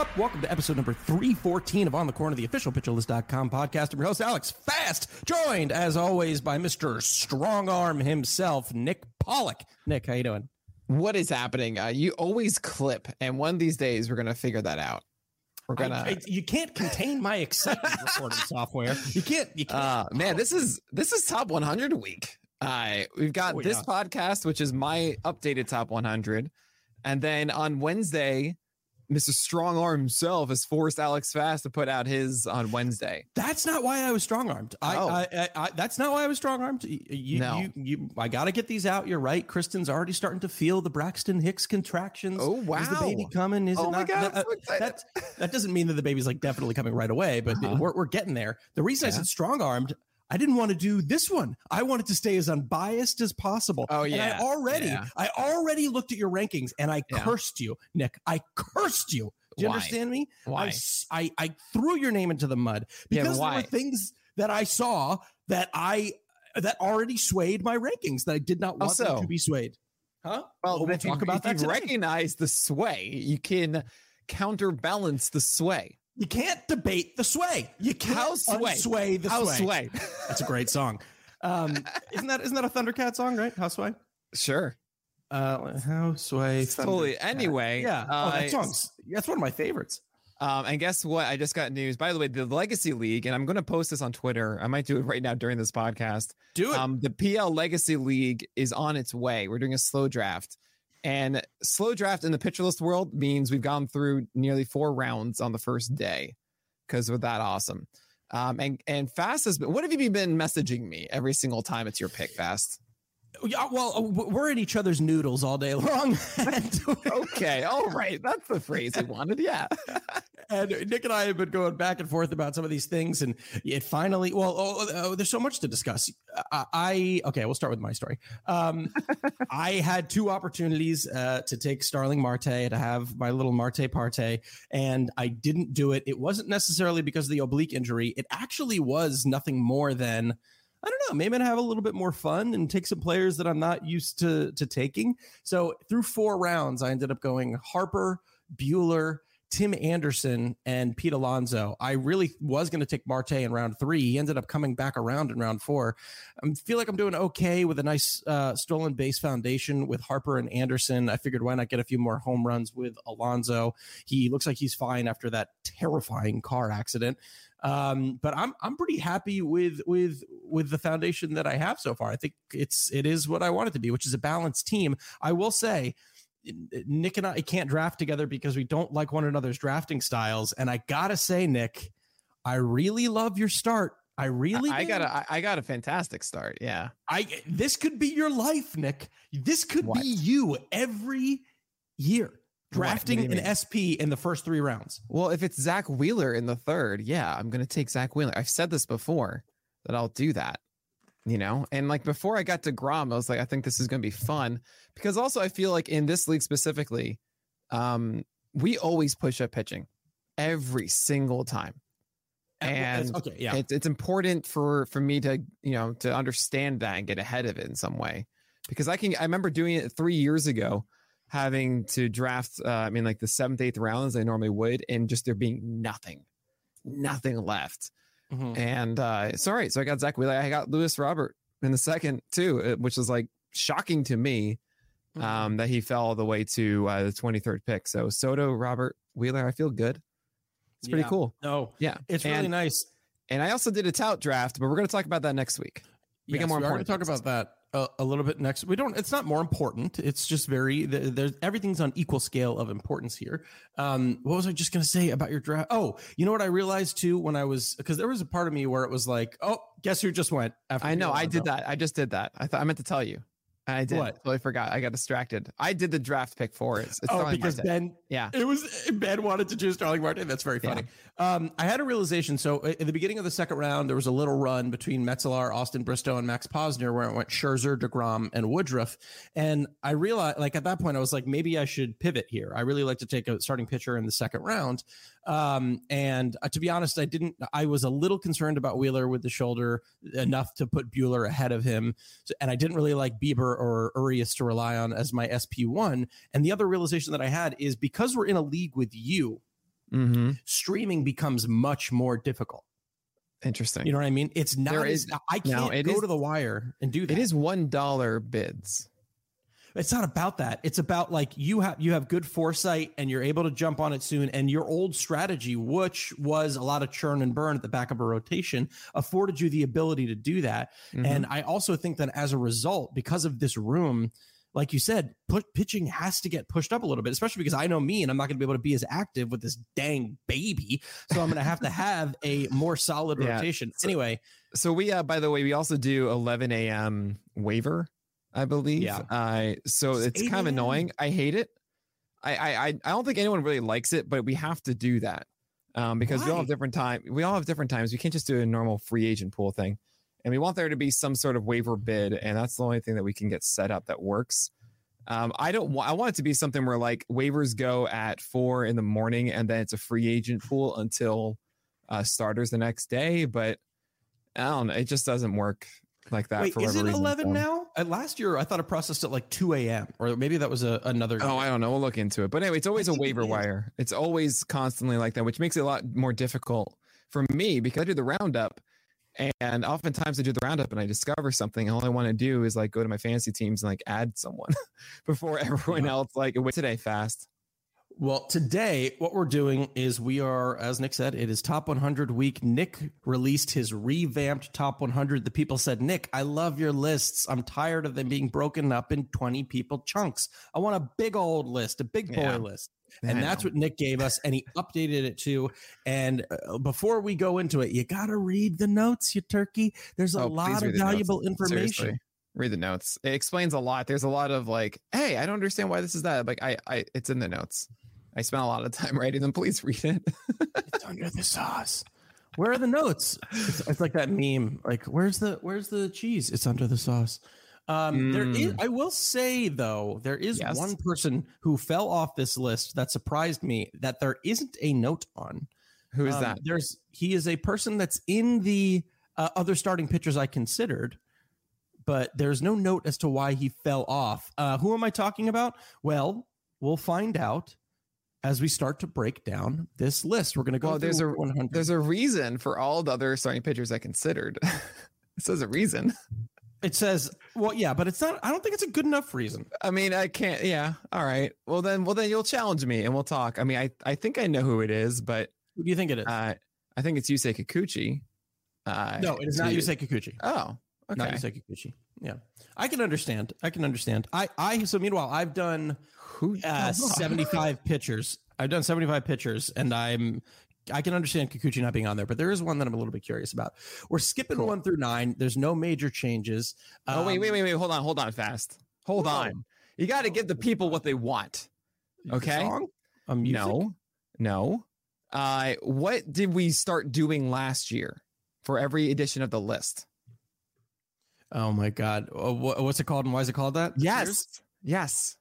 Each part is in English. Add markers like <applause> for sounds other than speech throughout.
Up? Welcome to episode number 314 of On the Corner, the official pitcherlist.com podcast. I'm your host, Alex Fast, joined as always by Mr. Strong Arm himself, Nick Pollack. Nick, how you doing? What is happening? Uh, you always clip, and one of these days we're gonna figure that out. We're gonna. I, I, you can't contain my excitement recording <laughs> software. You can't. You can't. Uh, man, this is this is top 100 week. Uh, we've got Oh, this yeah. podcast, which is my updated top 100, and then on Wednesday, Mr. Strong Arm himself has forced Alex Fast to put out his on Wednesday. That's not why I was strong armed. I, Oh. I, I, I, that's not why I was strong armed. You, No. you, you, I got to get these out. You're right. Kristen's already starting to feel the Braxton Hicks contractions. Oh wow! Is the baby coming? Is Oh it my not? God, That, so that, that doesn't mean that the baby's like definitely coming right away, but Uh-huh. we're, we're getting there. The reason I said strong armed, I didn't want to do this one. I wanted to stay as unbiased as possible. Oh, And yeah. I already, Yeah. I already looked at your rankings and I Yeah. cursed you, Nick. I cursed you. Do you Why? understand me? Why? I, I, I, threw your name into the mud Yeah, because there were things that I saw that I that already swayed my rankings that I did not want them to be swayed. Huh? Well, we'll if you, talk about if that you today. recognize the sway, you can counterbalance the sway. You can't debate the sway. You can't How sway? sway the How sway. sway? <laughs> That's a great song. Um, <laughs> isn't that isn't that a Thundercat song, right? How sway? sure. Uh, how sway? Totally. Thundercat. Anyway, yeah. oh, uh, that song's that's one of my favorites. Um, and guess what? I just got news. By the way, the Legacy League, and I'm going to post this on Twitter. I might do it right now during this podcast. Do it. Um, the PL Legacy League is on its way. We're doing a slow draft, and slow draft in the pitcher list world means we've gone through nearly four rounds on the first day because we're that awesome. Um, and and Fast has been. What have you been messaging me every single time it's your pick, Fast? Yeah, well, uh, we're in each other's noodles all day <laughs> long. <laughs> Okay, all right, that's the phrase we wanted. Yeah. and Nick and I have been going back and forth about some of these things, and it finally. Well, oh, oh, there's so much to discuss. I, I okay, we'll start with my story. Um, <laughs> I had two opportunities uh, to take Starling Marte to have my little Marte parte, and I didn't do it. It wasn't necessarily because of the oblique injury. It actually was nothing more than. I don't know. Maybe I have a little bit more fun and take some players that I'm not used to to taking. So through four rounds, I ended up going Harper, Buehler, Tim Anderson, and Pete Alonso. I really was going to take Marte in round three. He ended up coming back around in round four. I feel like I'm doing okay with a nice uh, stolen base foundation with Harper and Anderson. I figured why not get a few more home runs with Alonso. He looks like he's fine after that terrifying car accident. Um, but I'm I'm pretty happy with with with the foundation that I have so far. I think it's it is what I want it to be, which is a balanced team. I will say Nick and I can't draft together because we don't like one another's drafting styles. And I gotta say, Nick, I really love your start. I really, I do. got a I got a fantastic start. Yeah. I this could be your life, Nick. This could What? be you every year What? What do drafting an mean? SP in the first three rounds. Well, if it's Zack Wheeler in the third, yeah, I'm gonna take Zack Wheeler. I've said this before that I'll do that. You know, and like before I got to Grom, I was like, I think this is gonna be fun because also I feel like in this league specifically, um, we always push up pitching every single time. And okay, yeah, it's it's important for for me to you know to understand that and get ahead of it in some way because I can I remember doing it three years ago having to draft uh, I mean like the seventh eighth round as I normally would and just there being nothing nothing left Mhm. and uh sorry so I got Zack Wheeler I got Luis Robert in the second too uh, which was like shocking to me Mm-hmm. um that he fell all the way to uh, the 23rd pick so Soto Robert Wheeler I feel good it's pretty Yeah. cool no, yeah it's really nice. and I also did a tout draft, but we're going to talk about that next week. We got more we are going to talk about that. A, a, little bit next. We don't. It's not more important. It's just very. There's everything's on equal scale of importance here. Um, what was I just gonna say about your draft? Oh, you know what I realized too when I was because there was a part of me where it was like, oh, guess who just went? I know. I did that. I just did that. I thought I meant to tell you. I did. What? Totally forgot. I got distracted. I did the draft pick for it. It's oh, because Ben. Yeah. It was <laughs> Ben wanted to choose Starling Marte. That's very funny. Yeah. Um, I had a realization. So at the beginning of the second round, there was a little run between Metzelar, Austin Bristow, and Max Posner where it went Scherzer, Degrom, and Woodruff. And I realized, like at that point, I was like, maybe I should pivot here. I really like to take a starting pitcher in the second round. Um, and uh, to be honest, I didn't. I was a little concerned about Wheeler with the shoulder enough to put Buehler ahead of him, so, and I didn't really like Bieber or Urias to rely on as my SP one. And the other realization that I had is because we're in a league with you, mm-hmm. streaming becomes much more difficult. Interesting. You know what I mean? It's not. There is, I can't no, go is, to the wire and do that. It is one dollar bids. It's not about that. It's about like you have you have good foresight and you're able to jump on it soon. And your old strategy, which was a lot of churn and burn at the back of a rotation, afforded you the ability to do that. Mm-hmm. And I also think that as a result, because of this room, like you said, put, pitching has to get pushed up a little bit, especially because I know me and I'm not going to be able to be as active with this dang baby. So I'm going to have to have a more solid <laughs> yeah. rotation. Anyway, so we, uh, by the way, we also do 11 a.m. waiver I believe. Yeah. Uh, so it's, it's kind of annoying. I hate it. I, I I don't think anyone really likes it, but we have to do that um, because Why? we all have different time. We all have different times. We can't just do a normal free agent pool thing, and we want there to be some sort of waiver bid, and that's the only thing that we can get set up that works. Um, I don't. want. I want it to be something where like waivers go at four in the morning, and then it's a free agent pool until uh, starters the next day. But I don't know. It just doesn't work like that. Wait, is it eleven now? At last year, I thought it processed at like two a.m. or maybe that was a, another. Oh, I don't know. We'll look into it. But anyway, it's always a waiver wire. It's always constantly like that, which makes it a lot more difficult for me because I do the roundup, and oftentimes I do the roundup and I discover something. And all I want to do is like go to my fantasy teams and like add someone <laughs> before <laughs> everyone else. Like wait today fast. Well, today, what we're doing is we are, as Nick said, it is top 100 week. Nick released his revamped top 100. The people said, Nick, I love your lists. I'm tired of them being broken up in 20 people chunks. I want a big old list, a big boy yeah. list. And I that's know. what Nick gave us, and he updated it too. And uh, before we go into it, you got to read the notes, you turkey. There's a oh, lot of valuable information. Seriously read the notes. It explains a lot. There's a lot of like, hey, I don't understand why this is that. Like, I, I, it's in the notes. I spent a lot of time <laughs> writing them. Please read it. it's under the sauce. Where are the notes? It's, it's, like that meme. Like, where's the where's the cheese? It's under the sauce. Um, mm. There is. I will say though, there is yes. one person who fell off this list that surprised me that there isn't a note on. Who is um, that? There's he is a person that's in the uh, other starting pitchers I considered, but there's no note as to why he fell off. Uh, who am I talking about? Well, we'll find out as we start to break down this list. We're going to go. Well, there's a 100. there's a reason for all the other starting pitchers I considered. <laughs> it says a reason. It says, well, yeah, but it's not. I don't think it's a good enough reason. I mean, I can't. Yeah, all right. Well, then, well, then you'll challenge me and we'll talk. I mean, I I think I know who it is, but who do you think it is? Uh, I think it's Yusei Kikuchi. Uh, no, it is not Yusei Kikuchi. Oh, okay. Not Kikuchi. Yeah, I can understand. I can understand. I I so meanwhile, I've done uh, 75 pitchers. I've done 75 pitchers and I'm I can understand Kikuchi not being on there, but there is one that I'm a little bit curious about. We're skipping cool. one through nine. There's no major changes. Um, oh wait, wait, wait, wait. Hold on, hold on, fast. Hold on. You got to give the people what they want. Okay. Um, no, no. Uh, what did we start doing last year for every edition of the list? Oh my God. Uh, what's it called and why is it called that? Yes. Cheers? Yes.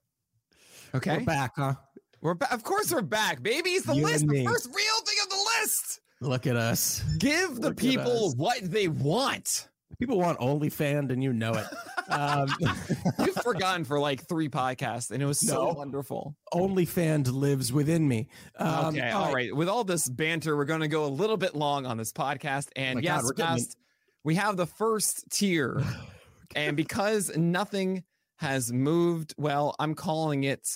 Okay. We're back, huh? We're back. Of course, we're back, baby. It's the you list, the first real thing of the list. Look at us. Give the Look people what they want. People want OnlyFans, and you know it. <laughs> Um, <laughs> You've forgotten for like three podcasts, and it was so no, wonderful. OnlyFans lives within me. Um, okay, all right. right. With all this banter, we're going to go a little bit long on this podcast, and oh yes, God, we have the first tier, <sighs> and because nothing has moved. Well, I'm calling it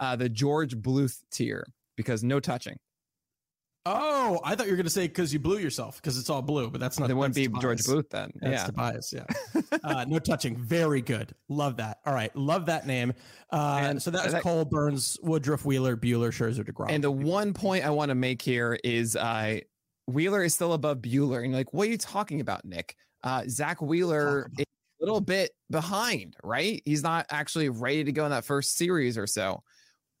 uh, the George Bluth tier because no touching. Oh, I thought you were going to say because you blew yourself because it's all blue, but that's not. It wouldn't be Tobias. George Bluth then. That's yeah. Tobias. Yeah. <laughs> uh, no touching. Very good. Love that. All right. Love that name. Uh, And so that was that- Cole Burnes, Woodruff, Wheeler, Buehler, Scherzer, Degrom. And the one point I want to make here is uh, Wheeler is still above Buehler. And you're like, what are you talking about, Nick? Uh, Zack Wheeler is a little bit behind, right? He's not actually ready to go in that first series or so.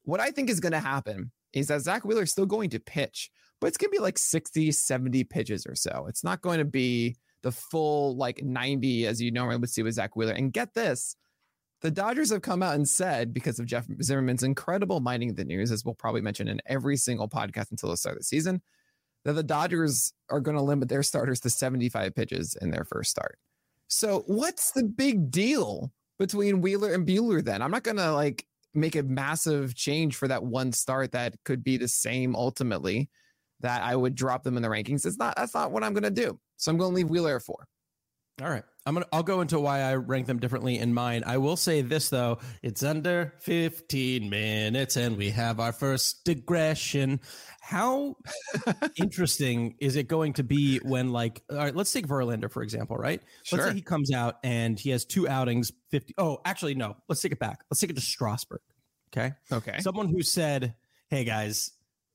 What I think is going to happen is that Zack Wheeler is still going to pitch, but it's going to be like 60, 70 pitches or so. It's not going to be the full like 90 as you normally would see with Zack Wheeler. And get this the Dodgers have come out and said, because of Jeff Zimmerman's incredible mining of the news, as we'll probably mention in every single podcast until the start of the season, that the Dodgers are going to limit their starters to 75 pitches in their first start. So, what's the big deal between Wheeler and Buehler then? I'm not going to like make a massive change for that one start that could be the same ultimately that I would drop them in the rankings. It's not, that's not what I'm going to do. So, I'm going to leave Wheeler at four. All right. I'm gonna I'll go into why I rank them differently in mine. I will say this though, it's under 15 minutes and we have our first digression. How <laughs> interesting is it going to be when like all right, let's take Verlander for example, right? Let's Sure. say he comes out and he has two outings, 50 Oh, actually no. Let's take it back. Let's take it to Strasburg. Okay? Okay. Someone who said, "Hey guys,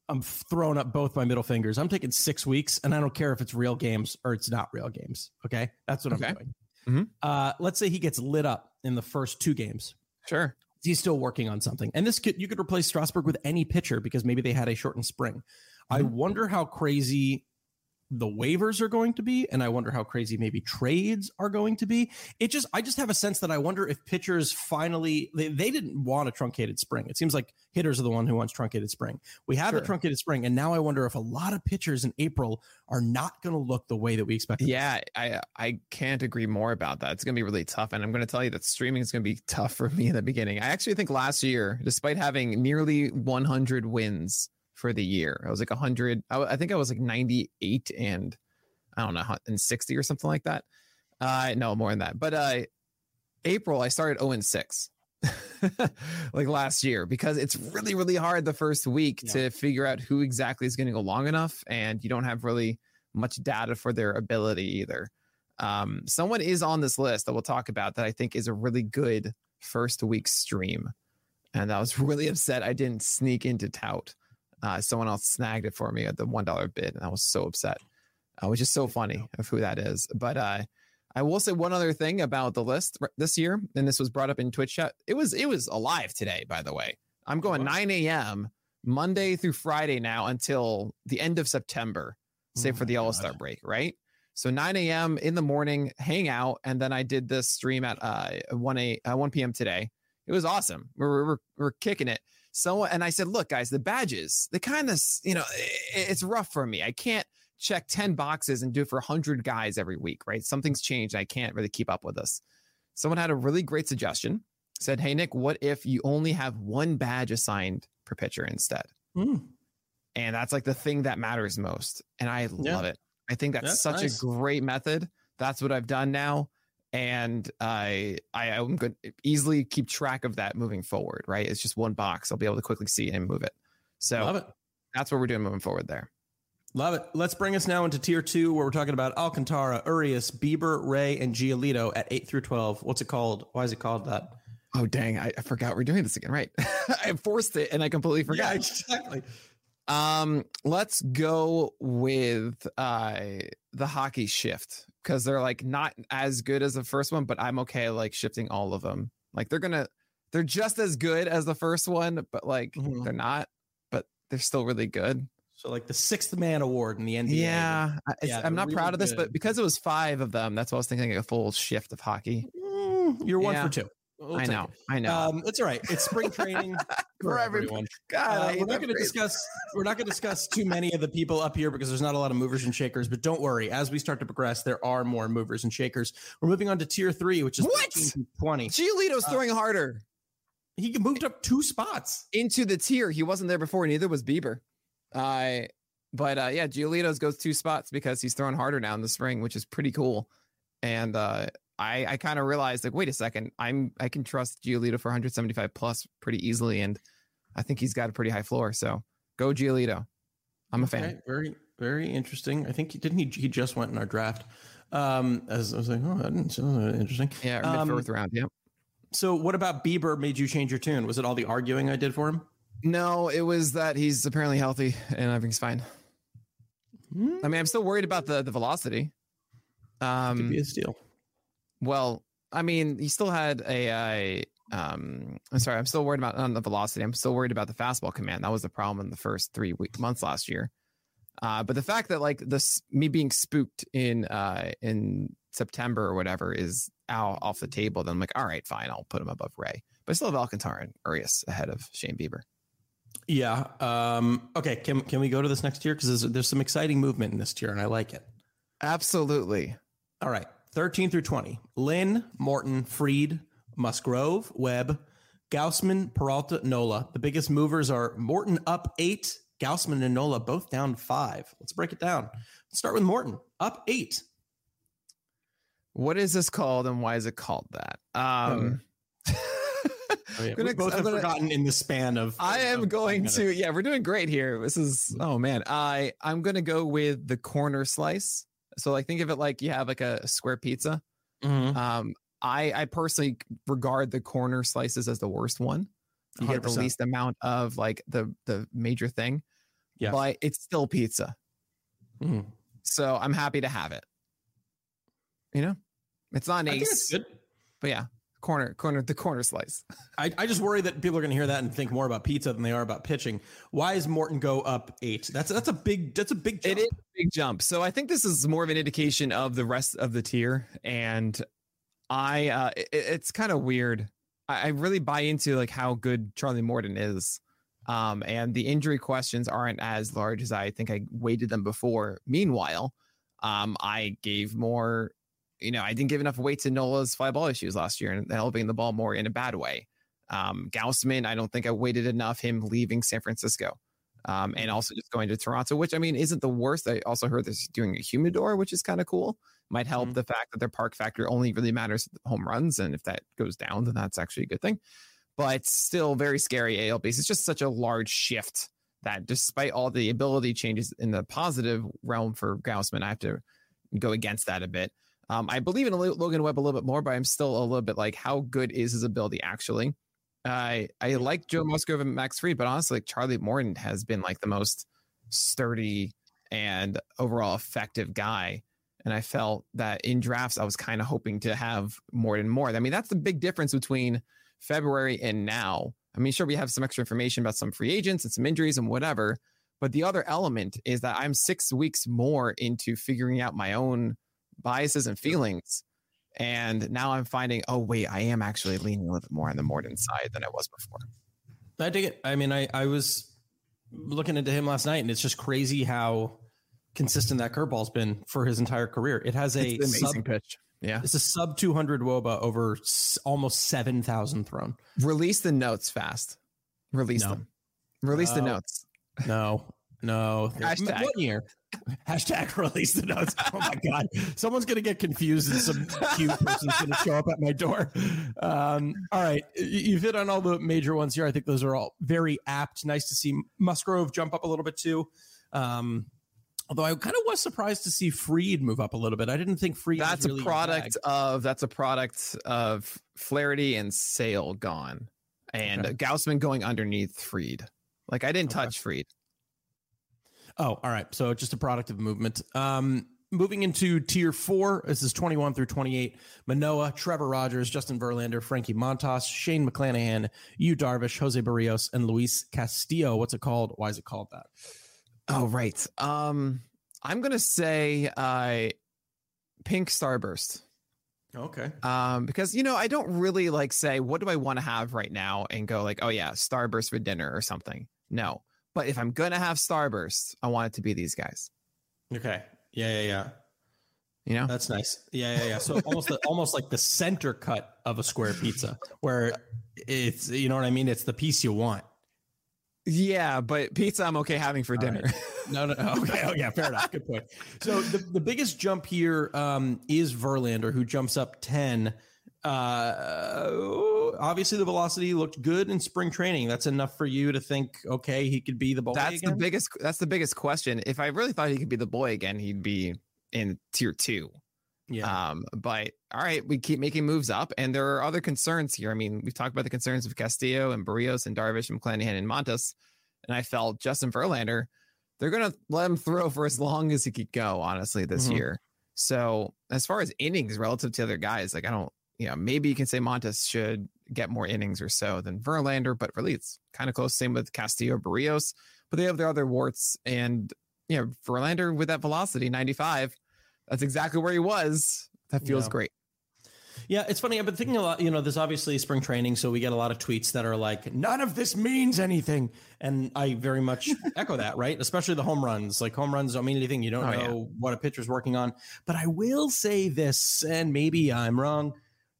I'm throwing up both my middle fingers. I'm taking six weeks, and I don't care if it's real games or it's not real games. Okay, that's what Okay. I'm doing. Mhm. Uh, let's say he gets lit up in the first two games. sure. He's still working on something, and this could you could replace Strasburg with any pitcher because maybe they had a shortened spring. I Mhm. wonder how crazy the waivers are going to be and i wonder how crazy maybe trades are going to be it just i just have a sense that i wonder if pitchers finally they, they didn't want a truncated spring it seems like hitters are the one who wants truncated spring we have a Sure. truncated spring and now i wonder if a lot of pitchers in april are not going to look the way that we expect Yeah, I I can't agree more about that. It's gonna be really tough, and I'm gonna tell you that streaming is gonna be <laughs> tough for me in the beginning. I actually think last year, despite having nearly 100 wins for the year, I was like 100. I, I think I was like 98 and I don't know and 60 or something like that. Uh, no more than that. But uh, April, I started 0 and 6. <laughs> like last year because it's really really hard the first week Yeah. to figure out who exactly is going to go long enough and you don't have really much data for their ability either. Um, someone is on this list that we'll talk about that I think is a really good first week stream. And I was <laughs> really upset I didn't sneak into tout. Uh, someone else snagged it for me at the $1 bid. And I was so upset, uh, which is so funny of who that is. But uh, I will say one other thing about the list this year, and this was brought up in Twitch chat. It was it was alive today, by the way. I'm going Wow. 9 a.m. Monday through Friday now until the end of September save Oh for the All Star break, right? So 9 a.m. in the morning, hang out, and then I did this stream at uh 1 a uh, 1 p.m. today. It was awesome. We're we're, we're kicking it. So and I said, look, guys, the badges, they kind of you know i- it's rough for me. I can't check 10 boxes and do it for 100 guys every week, right? Something's changed. I can't really keep up with this. Someone had a really great suggestion. Said, hey Nick, what if you only have one badge assigned per pitcher instead? Hmm. and that's like the thing that matters most and i Yeah. love it i think that's That's such nice. a great method that's what i've done now and i i am going to easily keep track of that moving forward right it's just one box i'll be able to quickly see and move it so love it that's what we're doing moving forward there Love it. Let's bring us now into tier two, where we're talking about Alcantara, Urias, Bieber, Ray, and Giolito at eight through twelve. What's it called? Why is it called that? oh dang i, I forgot we're doing this again right <laughs> i forced it and i completely forgot Yeah, exactly. Um, let's go with uh the hockey shift because they're like not as good as the first one, but I'm okay like shifting all of them. Like they're gonna they're just as good as the first one, but like Mhm. they're not, but they're still really good. So like the sixth man award in the NBA. Yeah, Yeah, I'm not proud of this, good. but because it was five of them, that's why I was thinking like a full shift of hockey. Mm, you're one Yeah. for two. We'll I know, it. I know. Um, it's all right. It's spring training <laughs> for everyone. God, Uh, we're not going to discuss. We're not going to discuss too many of the people up here because there's not a lot of movers and shakers. But don't worry, as we start to progress, there are more movers and shakers. We're moving on to tier three, which is What? twenty. Giolito's uh, throwing harder He moved up two spots. into the tier. He wasn't there before, neither was Bieber. Uh, but uh, yeah, Giolito's goes two spots because he's throwing harder now in the spring, which is pretty cool. And uh, I, I kind of realized like, wait a second, I'm I can trust Giolito for 175 plus pretty easily, and I think he's got a pretty high floor. So go Giolito. I'm a fan. Okay, very, very interesting. I think he didn't he, he just went in our draft. Um, as I was like, oh, that didn't sound interesting. Yeah, Um, fourth round. Yep. So, what about Bieber made you change your tune? Was it all the arguing I did for him? No, it was that he's apparently healthy and everything's fine. Hmm, I mean, I'm still worried about the the velocity. could Um, be a steal. Well, I mean, he still had a. a um, I'm sorry, I'm still worried about on the velocity. I'm still worried about the fastball command. That was the problem in the first three week, months last year. Uh, but the fact that like this me being spooked in uh in September or whatever is out off the table, then I'm like, all right, fine, I'll put him above Ray. But I still have Alcantara and Urias ahead of Shane Bieber. Yeah. Um, okay. Can can we go to this next tier? Because there's, there's some exciting movement in this tier, and I like it. Absolutely. All right. 13 through 20. Lynn, Morton, Fried, Musgrove, Webb, Gausman, Peralta, Nola. The biggest movers are Morton up eight, Gausman and Nola both down five. Let's break it down. Let's start with Morton up eight. What is this called and why is it called that? Um <laughs> Oh, yeah. Gonna- both I'm have gonna- forgotten in the span of. I am of going to yeah, we're doing great here. This is oh man. I I'm gonna go with the corner slice. So like think of it like you have like a square pizza. Mhm. Um I I personally regard the corner slices as the worst one. You get the least amount of like the the major thing. Yeah. But it's still pizza. Mhm. So I'm happy to have it. You know? It's not an I it's ace, good. but yeah. Corner, corner, the corner slice. <laughs> I, I just worry that people are going to hear that and think more about pizza than they are about pitching. Why is Morton go up eight? That's that's a big that's a big jump. It is a big jump. So I think this is more of an indication of the rest of the tier. And I, uh, it, it's kind of weird. I, I really buy into like how good Charlie Morton is. Um, and the injury questions aren't as large as I think I weighted them before. Meanwhile, um, I gave more, you know, I didn't give enough weight to Nola's fly ball issues last year and helping the ball more in a bad way. Um, Gausman, I don't think I weighted enough him leaving San Francisco um, and also just going to Toronto, which I mean isn't the worst. I also heard they're doing a humidor, which is kind of cool. Might help Mhm. the fact that their park factor only really matters at home runs, and if that goes down, then that's actually a good thing. But still, very scary AL base. It's just such a large shift that, despite all the ability changes in the positive realm for Gausman, I have to go against that a bit. Um, I believe in Logan Webb a little bit more, but I'm still a little bit like, how good is his ability actually? I I like Joe Musgrove and Max Fried, but honestly, like Charlie Morton has been like the most sturdy and overall effective guy. And I felt that in drafts, I was kind of hoping to have Morton more. I mean, that's the big difference between February and now. I mean, sure, we have some extra information about some free agents and some injuries and whatever. But the other element is that I'm six weeks more into figuring out my own biases and feelings. And now I'm finding, oh, wait, I am actually leaning a little bit more on the Morton side than I was before. I dig it. I mean, I I was looking into him last night, and it's just crazy how consistent that curveball's been for his entire career. It has a amazing sub, pitch. Yeah. it's a sub 200 woba over s- almost 7,000 thrown. Release the notes fast. Release No. them. Release the notes. No, no. Hashtag. What year? <laughs> Hashtag release the notes. <laughs> Oh my God. Someone's going to get confused and some cute person's going to show up at my door. Um, all right. You've hit on all the major ones here. I think those are all very apt. Nice to see Musgrove jump up a little bit too. Um, although I kind of was surprised to see Fried move up a little bit. I didn't think Fried was That's really a your bag. product of that's a product of Flaherty and Sale gone. And Okay. Gausman going underneath Fried. Like I didn't Okay. touch Fried. Oh, all right. So just a product of movement. Um, moving into tier four, this is 21 through 28. Manaea, Trevor Rogers, Justin Verlander, Frankie Montas, Shane McClanahan, Yu Darvish, Jose Berrios, and Luis Castillo. What's it called? Why is it called that? Oh, right. Um, I'm gonna say uh pink starburst. Okay. Um, because you know, I don't really like say what do I want to have right now and go like, oh yeah, starburst for dinner or something. No. But if I'm gonna have starburst, I want it to be these guys. Okay. Yeah, yeah, yeah. You know? That's nice. Yeah, yeah, yeah. So almost, the, <laughs> almost like the center cut of a square pizza, where it's, you know what I mean. It's the piece you want. Yeah, but pizza I'm okay having for All dinner. No, no, no. <laughs> Okay. Oh, yeah. Fair enough. Good point. So the, the biggest jump here um, is Verlander, who jumps up 10. Uh, obviously the velocity looked good in spring training. That's enough for you to think, okay, he could be the boy. That's again? the biggest. That's the biggest question. If I really thought he could be the boy again, he'd be in tier two. Yeah. Um, but all right, we keep making moves up, and there are other concerns here. I mean, we've talked about the concerns of Castillo and Berrios and Darvish and McClanahan and Montas, and I felt Justin Verlander, they're gonna let him throw for as long as he could go, honestly, this Mhm. year. So as far as innings relative to other guys, like I don't, you know, maybe you can say Montas should get more innings or so than Verlander, but really it's kind of close. Same with Castillo, Berrios, but they have their other warts. And you know, Verlander with that velocity, 95, that's exactly where he was. That feels Yeah. great. Yeah, it's funny. I've been thinking a lot. You know, there's obviously spring training, so we get a lot of tweets that are like, "None of this means anything," and I very much <laughs> echo that. Right, especially the home runs. Like home runs don't mean anything. You don't Oh, yeah. know what a pitcher's working on. But I will say this, and maybe I'm wrong.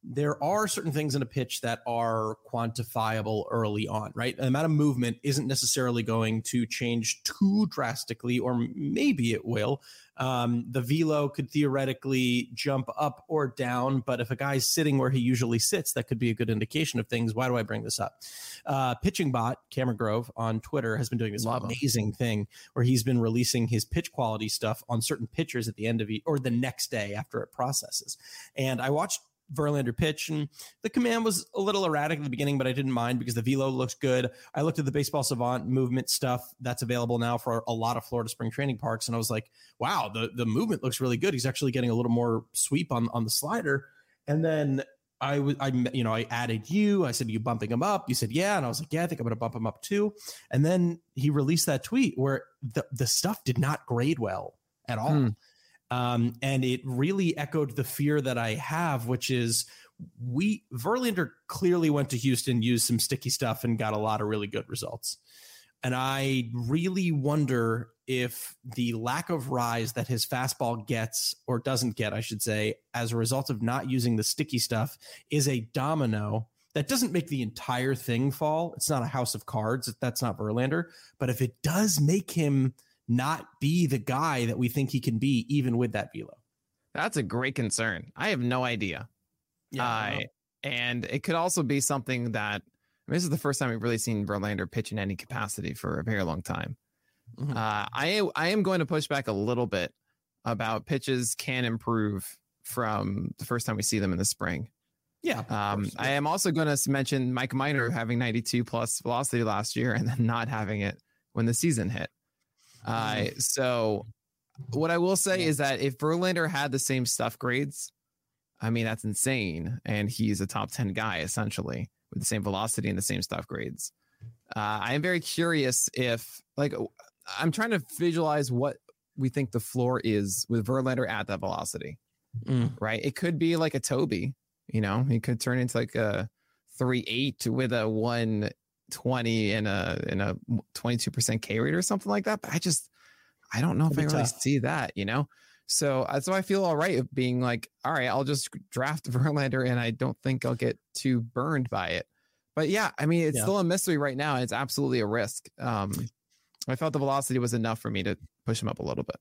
There are certain things in a pitch that are quantifiable early on, right? The amount of movement isn't necessarily going to change too drastically, or maybe it will. Um, the velo could theoretically jump up or down, but if a guy's sitting where he usually sits, that could be a good indication of things. Why do I bring this up? Uh, Pitching Bot, Cameron Grove on Twitter, has been doing this Love him. amazing thing where he's been releasing his pitch quality stuff on certain pitchers at the end of each or the next day after it processes. And I watched Verlander pitch, and the command was a little erratic at the beginning, but I didn't mind because the velo looks good. I looked at the baseball savant movement stuff that's available now for a lot of Florida spring training parks, and I was like, wow, the, the movement looks really good. He's actually getting a little more sweep on, on the slider. And then I was, I, you know, I added you. I said, you bumping him up? You said, yeah. And I was like, yeah, I think I'm going to bump him up too. And then he released that tweet where the, the stuff did not grade well at all. Hmm. Um, and it really echoed the fear that I have, which is we Verlander clearly went to Houston, used some sticky stuff, and got a lot of really good results. And I really wonder if the lack of rise that his fastball gets or doesn't get, I should say, as a result of not using the sticky stuff, is a domino that doesn't make the entire thing fall. It's not a house of cards. That's not Verlander. But if it does make him not be the guy that we think he can be, even with that velo. That's a great concern. I have no idea. I and it could also be something that I mean, this is the first time we've really seen Verlander pitch in any capacity for a very long time. Mhm. Uh, I I am going to push back a little bit about pitches can improve from the first time we see them in the spring. yeah. Um, course. I am also going to mention Mike Minor having 92 plus velocity last year and then not having it when the season hit. Uh, so what I will say is that if Verlander had the same stuff grades, I mean that's insane, and he's a top 10 guy essentially with the same velocity and the same stuff grades. Uh, I am very curious if like I'm trying to visualize what we think the floor is with Verlander at that velocity Mm. right? It could be like a Toby, you know, he could turn into like a three eight with a one twenty and a in a twenty two percent K rate or something like that. But I just I don't know if I be really tough. see that, you know. So uh, so I feel all right of being like, all right, I'll just draft <laughs> Verlander, and I don't think I'll get too burned by it. But yeah, I mean, it's Yeah. still a mystery right now. and It's absolutely a risk. Um, I felt the velocity was enough for me to push him up a little bit.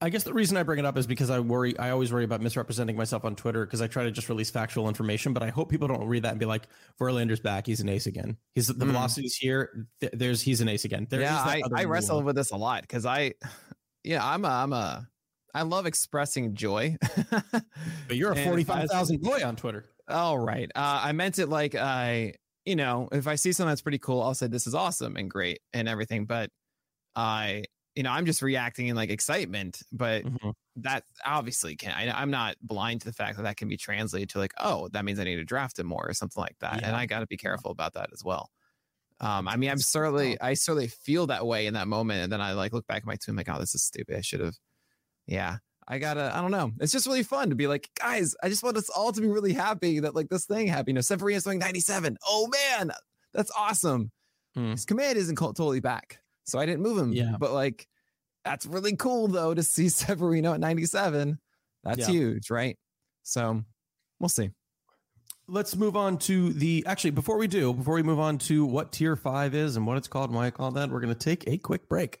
I guess the reason I bring it up is because I worry. I always worry about misrepresenting myself on Twitter because I try to just release factual information. But I hope people don't read that and be like, "Verlander's back. He's an ace again. He's the Mm. velocity's here. Th- there's he's an ace again." There yeah, I, I wrestle with this a lot because I, yeah, I'm a, I'm a, I love expressing joy. <laughs> But you're a forty-five thousand boy on Twitter. All right. Uh, I meant it like I, you know, if I see something that's pretty cool, I'll say this is awesome and great and everything. But I, you know, I'm just reacting in like excitement. But Mhm. that obviously can. I, I'm not blind to the fact that that can be translated to like, oh, that means I need to draft him more or something like that. And I got to be careful about that as well. Um, I mean, I'm certainly. I certainly feel that way in that moment, and then I like look back at my tweet, like, oh, this is stupid. I should have. Yeah, I gotta. I don't know. It's just really fun to be like, guys. I just want us all to be really happy that like this thing happened. You know, Severino's doing 97. Oh man, that's awesome. Hmm. His command isn't totally back, so I didn't move him. Yeah. but like, that's really cool though to see <laughs> Severino at 97. That's Yeah. huge, right? So we'll see. Let's move on to the. Actually, before we do, before we move on to what Tier Five is and what it's called and why I call that, we're going to take a quick break.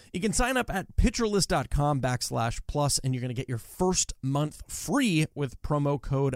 You can sign up at pitcherlist.com backslash plus, and you're going to get your first month free with promo code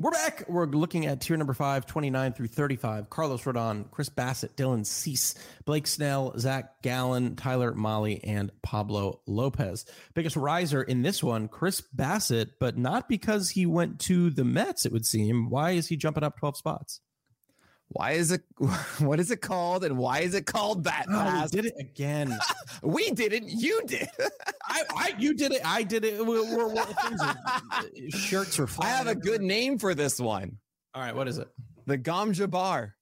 We're back. We're looking at tier number five, 29 through 35. Carlos Rodon, Chris Bassitt, Dylan Cease, Blake Snell, Zac Gallen, Tyler Mahle, and Pablo Lopez. Biggest riser in this one, Chris Bassitt, but not because he went to the Mets, it would seem. Why is he jumping up 12 spots? Why is it? <laughs> What is it called? And why is it called that? Oh, <laughs> we did it again. we didn't. You did. I, I, you did it. I did it. We're, we're, we're, are, uh, shirts are. I have a good name for this one. All right, what is it? The Gom Jabbar.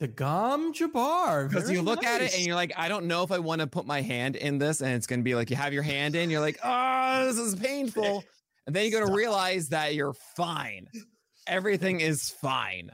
The Gom Jabbar. Because you look nice. at it and you're like, I don't know if I want to put my hand in this, and it's going to be like you have your hand in. You're like, oh, this is painful, and then you're going to realize that you're fine. Everything is fine.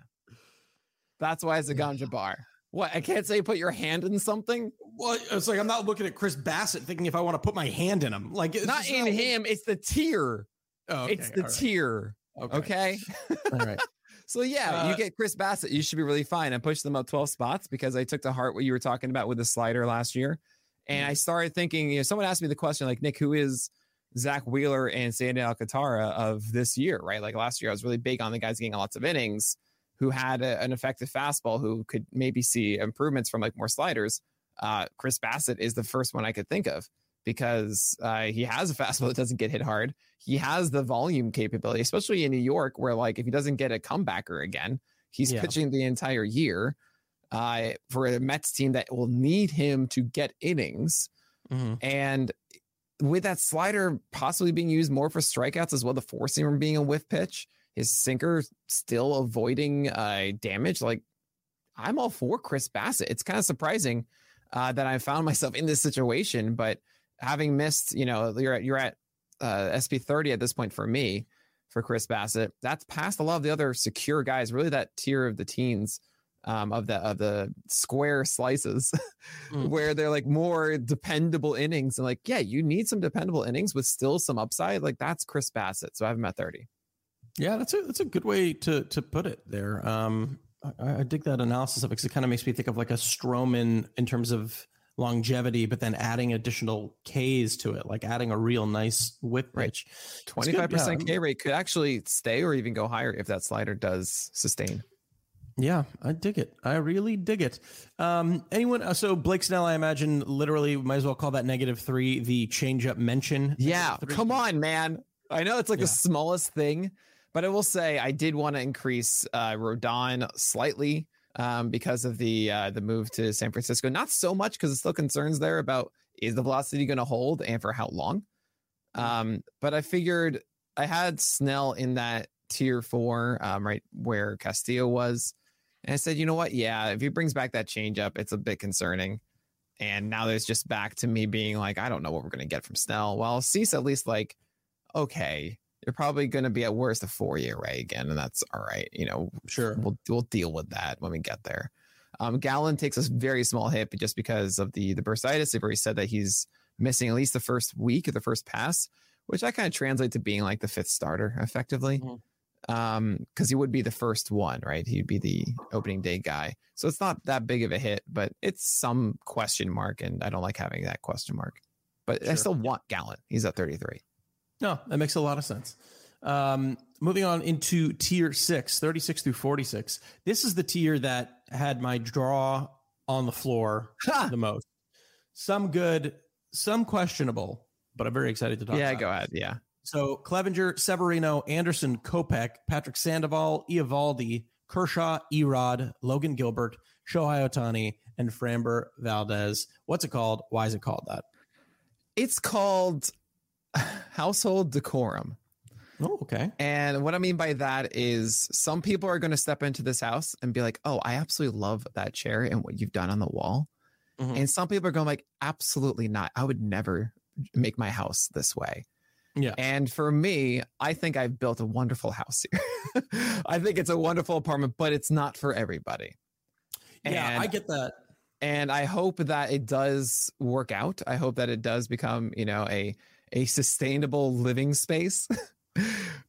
That's why it's a Gom Jabbar. What? I can't say put your hand in something. Well, it's like I'm not looking at Chris Bassitt thinking if I want to put my hand in him. Like it's not in not... him. It's the tier. Oh, okay. it's the All tier. Okay. okay? <laughs> All right. so yeah, uh, you get Chris Bassitt. You should be really fine. I pushed them up 12 spots because I took to heart what you were talking about with the slider last year, and mm-hmm. I started thinking. You know, someone asked me the question like, Nick, who is Zack Wheeler and Sandy Alcantara of this year? Right? Like last year, I was really big on the guys getting lots of innings who had a, an effective fastball who could maybe see improvements from like more sliders. Uh, Chris Bassitt is the first one I could think of because uh, he has a fastball that doesn't get hit hard. He has the volume capability, especially in New York, where like if he doesn't get a comebacker again, he's yeah. pitching the entire year uh, for a Mets team that will need him to get innings. Mm-hmm. And with that slider possibly being used more for strikeouts as well, the four seamer being a whiff pitch, his sinker still avoiding uh, damage. Like I'm all for Chris Bassitt. It's kind of surprising uh, that I found myself in this situation, but having missed, you know, you're at you're at uh, SP 30 at this point for me for Chris Bassitt. That's past a lot of the other secure guys. Really, that tier of the teens. Um, of the of the square slices <laughs> mm. where they're like more dependable innings and like yeah you need some dependable innings with still some upside like that's Chris Bassitt so I have him at 30 yeah, that's a that's a good way to to put it there. Um, I, I dig that analysis of it because it kind of makes me think of like a Stroman in terms of longevity, but then adding additional Ks to it, like adding a real nice whiff pitch. Twenty five percent K rate could actually stay or even go higher if that slider does sustain. Yeah, I dig it. I really dig it. Um, anyone? Uh, so Blake Snell, I imagine, literally might as well call that negative three the changeup mention. Yeah, come on, man. I know it's like yeah. the smallest thing, but I will say I did want to increase uh, Rodon slightly um, because of the uh, the move to San Francisco. Not so much because it's still concerns there about is the velocity going to hold and for how long. Mm-hmm. Um, but I figured I had Snell in that tier four, um, right where Castillo was. And I said, you know what? Yeah, if he brings back that changeup, it's a bit concerning. And now there's just back to me being like, I don't know what we're going to get from Snell. Well, Cease at least like, okay, you're probably going to be at worst a four year ray again, and that's all right. You know, sure, we'll we'll deal with that when we get there. Um, Gallen takes a very small hit, but just because of the the bursitis, they've already said that he's missing at least the first week of the first pass, which I kind of translate to being like the fifth starter effectively. Mm-hmm um because he would be the first one right he'd be the opening day guy so it's not that big of a hit but it's some question mark and i don't like having that question mark but sure. i still want Gallen he's at 33 no, that makes a lot of sense. Um, moving on into tier six, 36 through 46. This is the tier that had my draw on the floor the most. Some good, some questionable, but I'm very excited to talk Yeah, go ahead. Yeah. So Clevinger, Severino, Anderson, Kopech, Patrick Sandoval, Eovaldi, Kershaw, Erod, Logan Gilbert, Shohei Ohtani, and Framber Valdez. What's it called? Why is it called that? It's called household decorum. Oh, okay. And what I mean by that is some people are going to step into this house and be like, "Oh, I absolutely love that chair and what you've done on the wall." Mhm. And some people are going like, "Absolutely not. I would never make my house this way." Yeah. And for me, I think I've built a wonderful house here. <laughs> I think it's a wonderful apartment, but it's not for everybody. Yeah, And- I get that. and I hope that it does work out. I hope that it does become, you know, a a sustainable living space. <laughs>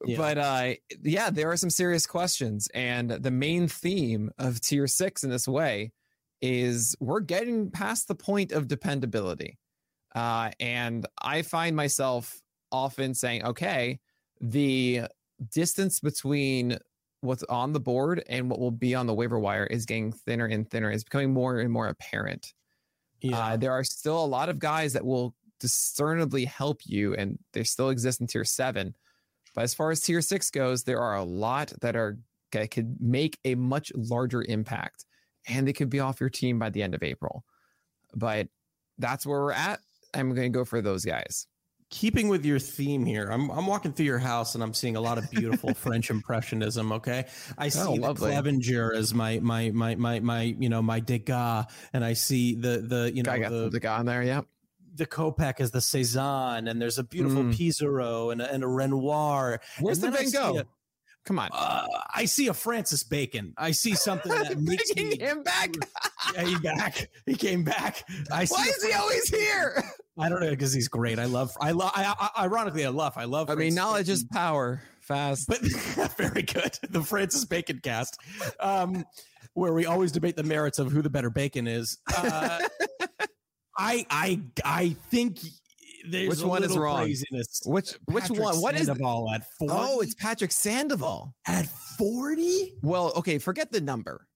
Yeah. But uh yeah, there are some serious questions and the main theme of tier 6 in this way is we're getting past the point of dependability. Uh and I find myself often saying, okay, the distance between what's on the board and what will be on the waiver wire is getting thinner and thinner. It's becoming more and more apparent. Yeah. Uh, there are still a lot of guys that will discernibly help you, and they still exist in tier seven. But as far as tier six goes, there are a lot that are that could make a much larger impact, and they could be off your team by the end of April. But that's where we're at. I'm going to go for those guys. keeping with your theme here, I'm I'm walking through your house and I'm seeing a lot of beautiful <laughs> French impressionism. Okay, I oh, see the Oh, lovely. Clevinger as my my my my my you know my Degas, and I see the the you know got the, the, guy on there. Yep. The Kopech as the Cezanne, and there's a beautiful Mm. Pissarro and a, and a Renoir. Where's And the Van Gogh? Come on. uh, I see a Francis Bacon. I see something that <laughs> makes me. Him back. <laughs> Yeah, he back. He came back. I see Why is he always here? <laughs> I don't know because he's great. I love. I love. I, I, ironically, I love. I love. I mean, Francis knowledge is power. Fast. but very good. The Francis Bacon cast, um, where we always debate the merits of who the better bacon is. Uh, I I I think there's Which a one is wrong? craziness. Which which Patrick one? What is? Sandoval at 40? Oh, it's Patrick Sandoval. at 40? Well, okay, forget the number.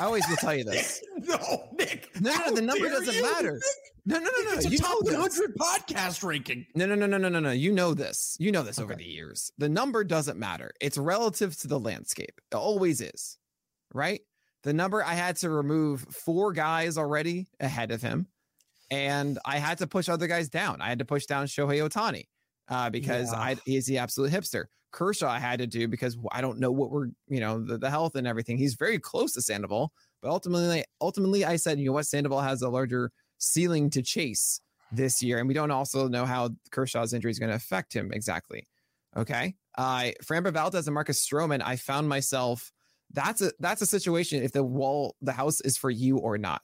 I always will tell you this. <laughs> no, Nick. No, no, how the number doesn't you? matter. No, no, no, no. It's a You top know this. 100 podcast ranking. No, no, no, no, no, no, no. You know this. You know this over the years. The number doesn't matter. It's relative to the landscape. It always is. Right? The number I had to remove four guys already ahead of him, and I had to push other guys down. I had to push down Shohei Ohtani uh, because Yeah. I he's the absolute hipster. Kershaw I had to do because I don't know what we're you know the, the health and everything. He's very close to Sandoval, but ultimately ultimately I said you know what Sandoval has a larger ceiling to chase this year, and we don't also know how Kershaw's injury is going to affect him exactly. Okay, uh, Framber Valdez and Marcus Stroman. I found myself that's a that's a situation if the wall the house is for you or not.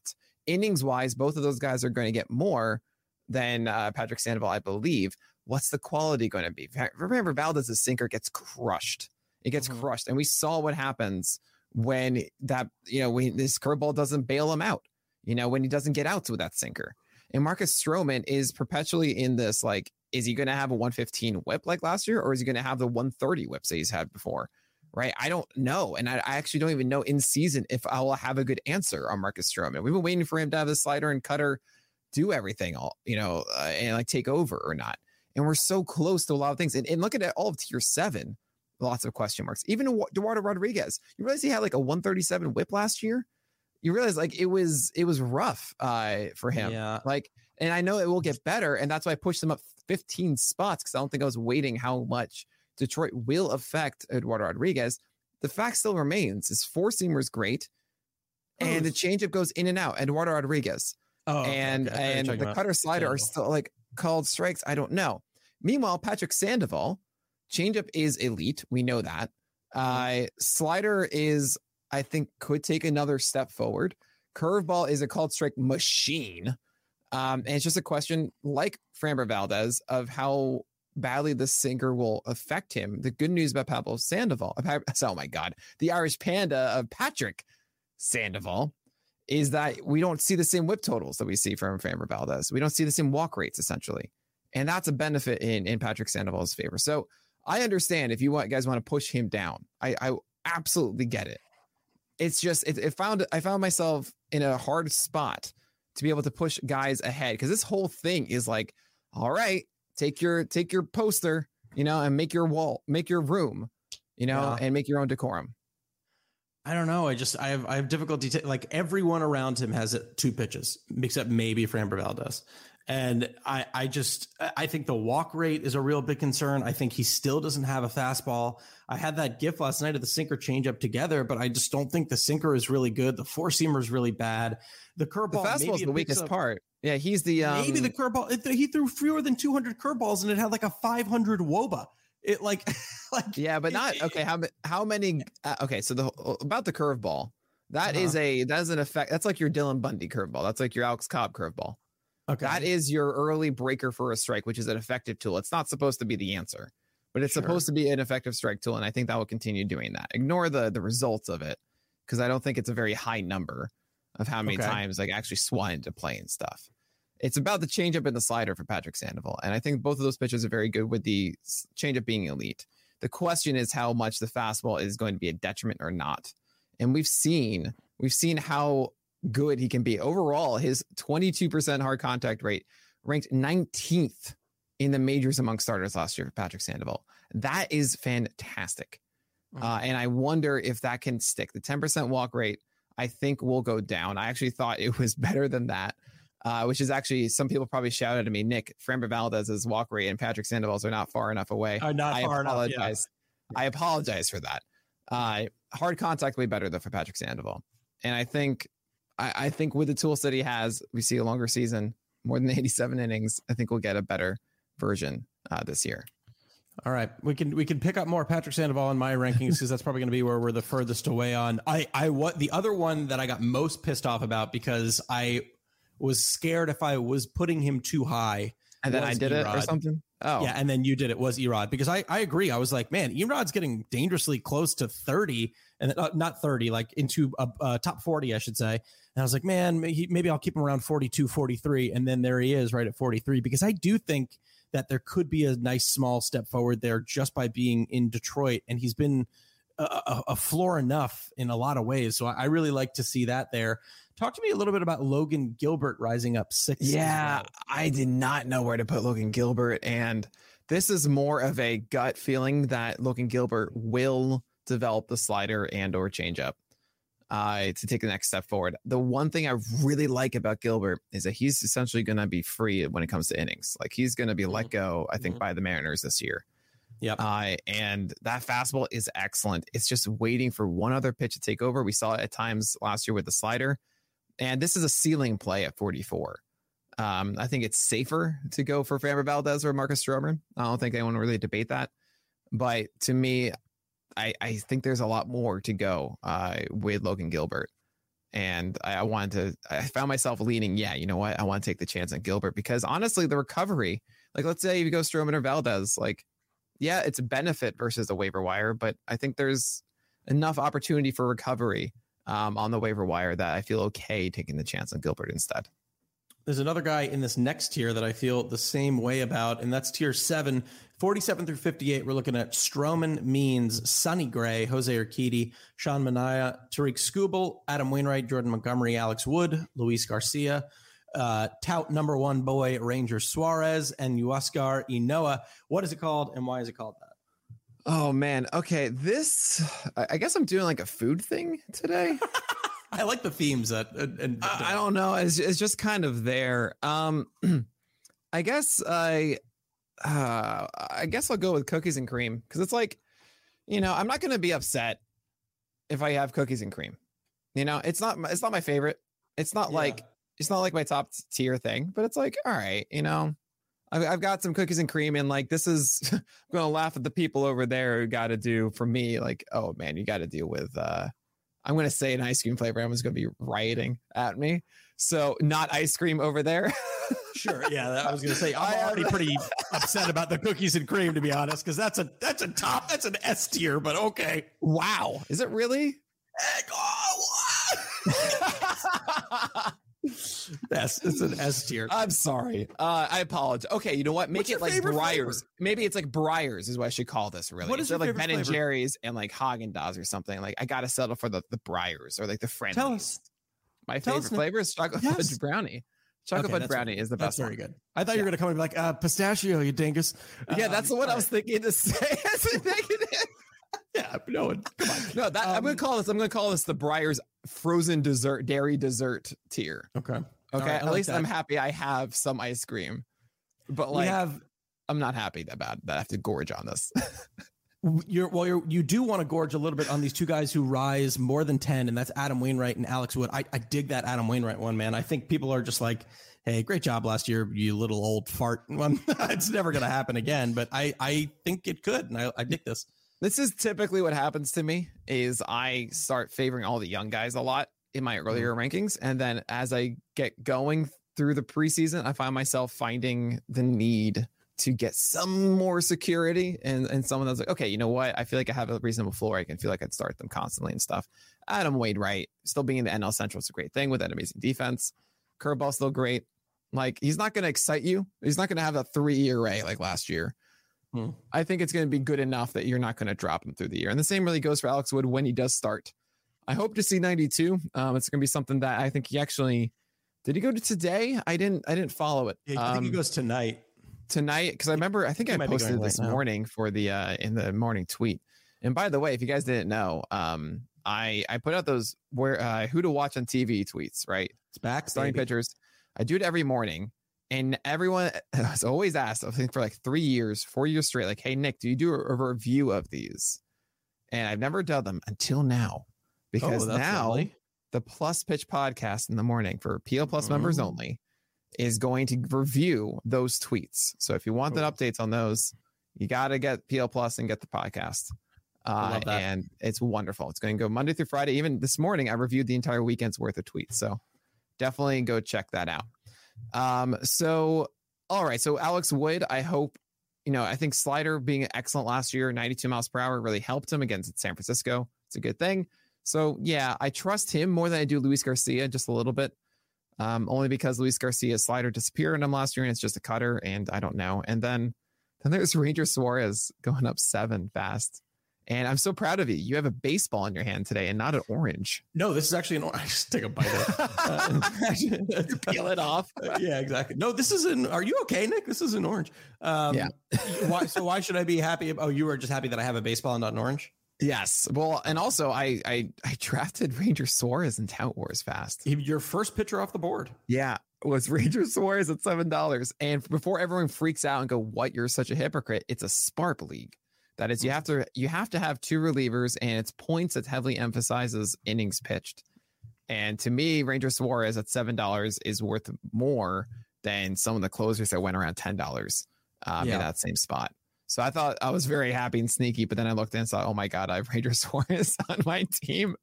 Innings wise, both of those guys are going to get more than uh, Patrick Sandoval, I believe. What's the quality going to be? Remember, Valdez's sinker gets crushed. It gets Mhm. crushed, and we saw what happens when that you know when this curveball doesn't bail him out. You know when he doesn't get outs with that sinker. And Marcus Stroman is perpetually in this like, is he going to have a 115 whip like last year, or is he going to have the 130 whips that he's had before? Right? I don't know, and I, I actually don't even know in season if I will have a good answer on Marcus Stroman. We've been waiting for him to have the slider and cutter do everything all you know uh, and like take over or not and we're so close to a lot of things and, and look at all of tier seven lots of question marks even Eduardo Rodriguez you realize he had like a 137 whip last year you realize like it was it was rough uh for him Yeah. like and I know it will get better and that's why I pushed him up 15 spots because I don't think I was waiting how much Detroit will affect Eduardo Rodriguez the fact still remains his four seamer is great and the changeup goes in and out Eduardo Rodriguez Oh, and okay. I thought you were and the cutter slider are still like called strikes. I don't know. Meanwhile, Patrick Sandoval, changeup is elite. We know that. Uh, slider is, I think, could take another step forward. Curveball is a called strike machine. Um, and it's just a question, like Framber Valdez, of how badly the sinker will affect him. The good news about Pablo Sandoval, <laughs> oh my God, the Irish panda of Patrick Sandoval is that we don't see the same whip totals that we see from Framber Valdez. We don't see the same walk rates essentially. And that's a benefit in, in Patrick Sandoval's favor. So I understand if you want guys want to push him down. I, I absolutely get it. It's just it, it found I found myself in a hard spot to be able to push guys ahead because this whole thing is like, all right, take your take your poster, you know, and make your wall, make your room, you know, Yeah. and make your own decorum. I don't know. I just I have I have difficulty. ta- like everyone around him has two pitches, except maybe Framber Valdez. And I I just I think the walk rate is a real big concern. I think he still doesn't have a fastball. I had that gif last night of the sinker changeup together, but I just don't think the sinker is really good. The four seamer is really bad. The curveball The fastball is the weakest part. Yeah, he's the um, maybe the curveball. He threw fewer than 200 curveballs and it had like a 500 woba. It like <laughs> like Yeah, but not okay. How how many? Uh, okay, so the about the curveball, that is Uh-huh. a that is an effect. That's like your Dylan Bundy curveball. That's like your Alex Cobb curveball. Okay. That is your early breaker for a strike, which is an effective tool. It's not supposed to be the answer, but it's Sure. supposed to be an effective strike tool, and I think that will continue doing that. Ignore the the results of it because I don't think it's a very high number of how many Okay. times like actually swung into play and stuff. It's about the changeup and the slider for Patrick Sandoval, and I think both of those pitches are very good with the changeup being elite. The question is how much the fastball is going to be a detriment or not. And we've seen we've seen how good he can be. Overall, his 22% hard contact rate ranked 19th in the majors among starters last year for Patrick Sandoval. That is fantastic. Mhm. Uh, and I wonder if that can stick. The 10% walk rate, I think, will go down. I actually thought it was <laughs> better than that, uh, which is actually some people probably shouted at me, Nick, Framber Valdez's walk rate and Patrick Sandoval's are not far enough away. Are not I far enough. yeah. apologize. I apologize for that. Uh, hard contact way better than for Patrick Sandoval, and I think, I, I think with the tools that he has, we see a longer season, more than 87 innings. I think we'll get a better version uh, this year. All right, we can we can pick up more Patrick Sandoval in my rankings because that's probably going to be where we're the furthest away on. I I what the other one that I got most pissed off about because I was scared if I was putting him too high. And then I did it or something. Oh, Yeah, and then you did it was Erod because I I agree. I was like, man, Erod's getting dangerously close to thirty, and uh, not thirty, like into a, a top forty, I should say. And I was like, man, maybe, maybe I'll keep him around 42, 43. And then there he is right at 43 because I do think that there could be a nice small step forward there just by being in Detroit. And he's been a, a, floor enough in a lot of ways. So I, really like to see that there. Talk to me a little bit about Logan Gilbert rising up six. Yeah, well. I did not know where to put Logan Gilbert. And this is more of a gut feeling that Logan Gilbert will develop the slider and or changeup uh, to take the next step forward. The one thing I really like about Gilbert is that he's essentially going to be free when it comes to innings. Like he's going to be let go, I think, Mhm. by the Mariners this year. Yep. Uh, and that fastball is excellent. It's just waiting for one other pitch to take over. We saw it at times last year with the slider. And this is a ceiling play at 44. Um, I think it's safer to go for Framber Valdez or Marcus Stroman. I don't think anyone will really debate that. But to me, I, I think there's a lot more to go uh, with Logan Gilbert. And I, I wanted to, I found myself leaning, yeah, you know what? I want to take the chance on Gilbert because honestly, the recovery, like let's say you go Stroman or Valdez, like, yeah, it's a benefit versus the waiver wire, but I think there's enough opportunity for recovery um, on the waiver wire that I feel okay taking the chance on Gilbert instead. There's another guy in this next tier that I feel the same way about, and that's tier seven, 47 through 58. We're looking at Stroman, Means, Sonny Gray, Jose Urquidy, Sean Manaea, Tarik Skubal, Adam Wainwright, Jordan Montgomery, Alex Wood, Luis Garcia, uh, tout number one boy, Ranger Suarez, and Huascar Ynoa. What is it called, and why is it called that? Oh man. Okay. This I guess I'm doing like a food thing today. <laughs> I like the themes that, and, and I, I don't know. It's, it's just kind of there. Um <clears throat> I guess I uh I guess I'll go with cookies and cream because it's like, you know, I'm not gonna be upset if I have cookies and cream. You know, it's not my- it's not my favorite. It's not Yeah. like it's not like my top tier thing, but it's like, all right, you know, I've, I've got some cookies and cream, and like this is, I'm <laughs> gonna laugh at the people over there who got to do for me. Like, oh man, you got to deal with. uh I'm gonna say an ice cream flavor. Everyone's gonna be rioting at me. So not ice cream over there. <laughs> Sure. Yeah, that, I was going to say I'm already pretty upset about the cookies and cream, to be honest, because that's a that's a top, that's an S tier. But okay. wow, is it really? Oh, <laughs> Yes, it's an S tier. I'm sorry. Uh, I apologize. Okay, you know what? Make What's it like Breyers. Maybe it's like Breyers is what I should call this. Really, What is of like Ben and flavor? Jerry's and like Haagen Dazs or something. Like I gotta settle for the the Breyers or like the friendlies. Tell us. My tell favorite us flavor is chocolate Yes. fudge brownie. Chocolate Okay, fudge brownie is the That's best very one. good. I thought you were going to come and be like, uh, pistachio, you dingus. Yeah, that's Um, <laughs> what I was thinking to say. as a negative. right. Yeah, no, one come on. no, that I'm gonna Um, call this. I'm gonna call this the Breyers frozen dessert, dairy dessert tier. Okay. Okay, right, at like least that. I'm happy I have some ice cream, but we have I'm not happy that bad that I have to gorge on this. <laughs> you're well you're you do want to gorge a little bit on these two guys who rise more than 10 and that's adam wainwright and alex wood i, I dig that adam wainwright one man i think people are just like hey great job last year you little old fart <laughs> it's never going to happen again but i i think it could and i, I dig this this is typically what happens to me is I start favoring all the young guys a lot in my mm-hmm. earlier rankings and then as I get going through the preseason I find myself finding the need to get some more security and and someone that's like okay you know what? I feel like I have a reasonable floor. I can feel like I'd start them constantly and stuff. Adam Wainwright? still being in the NL Central is a great thing with that amazing defense. Curveball still great. Like he's not going to excite you. He's not going to have a three ERA like last year Hmm. I think it's going to be good enough that you're not going to drop him through the year. And the same really goes for Alex Wood when he does start. I hope to see 92. Um, it's going to be something that I think he actually did. He go to today? I didn't. I didn't follow it yeah, i think he Um, goes tonight tonight because I remember. I think He I might be going posted this now. morning for the uh, in the morning tweet. And by the way, if you guys didn't know, um, I I put out those where uh, who to watch on TV tweets. Right, it's back starting baby. pitchers. I do it every morning. And everyone <laughs> has always asked, I think for like three years, four years straight, like, hey, Nick, do you do a, review of these? And I've never done them until now because Oh, now lovely. the Plus Pitch podcast in the morning for PL Plus members Mm. only is going to review those tweets. So if you want the updates on those, you got to get PL Plus and get the podcast. Uh, and it's wonderful. It's going to go Monday through Friday. Even this morning, I reviewed the entire weekend's worth of tweets. So definitely go check that out. Um, so all right. So Alex Wood, I hope, you know, I think slider being excellent last year, 92 miles per hour really helped him against San Francisco. It's a good thing. So yeah, I trust him more than I do Luis Garcia just a little bit. Um, only because Luis Garcia's slider disappeared on him last year and it's just a cutter, and I don't know. And then then there's <laughs> Ranger Suarez going up seven fast. And I'm so proud of you. You have a baseball in your hand today and not an orange. no this is actually an orange <laughs> just take a bite of it <laughs> Uh, <laughs> Peel it off. yeah, exactly. No, this is an. Are you okay, Nick? This is an orange. Um, Yeah. why? So why should I be happy? Oh, you were just happy that I have a baseball and not an orange. Yes. Well, and also I I I drafted Ranger Suarez in Tout Wars fast. Your first pitcher off the board. Yeah. Was Ranger Suarez at seven dollars. And before everyone freaks out and go, What, you're such a hypocrite, it's a sparp league. That is you have to you have to have two relievers and it's points that heavily emphasizes innings pitched. And to me, Ranger Suarez at seven dollars is worth more than some of the closers that went around ten dollars um, Yeah. in that same spot. So I thought I was very happy and sneaky, but then I looked and saw, oh my god, I have <laughs> Ranger Suarez on my team,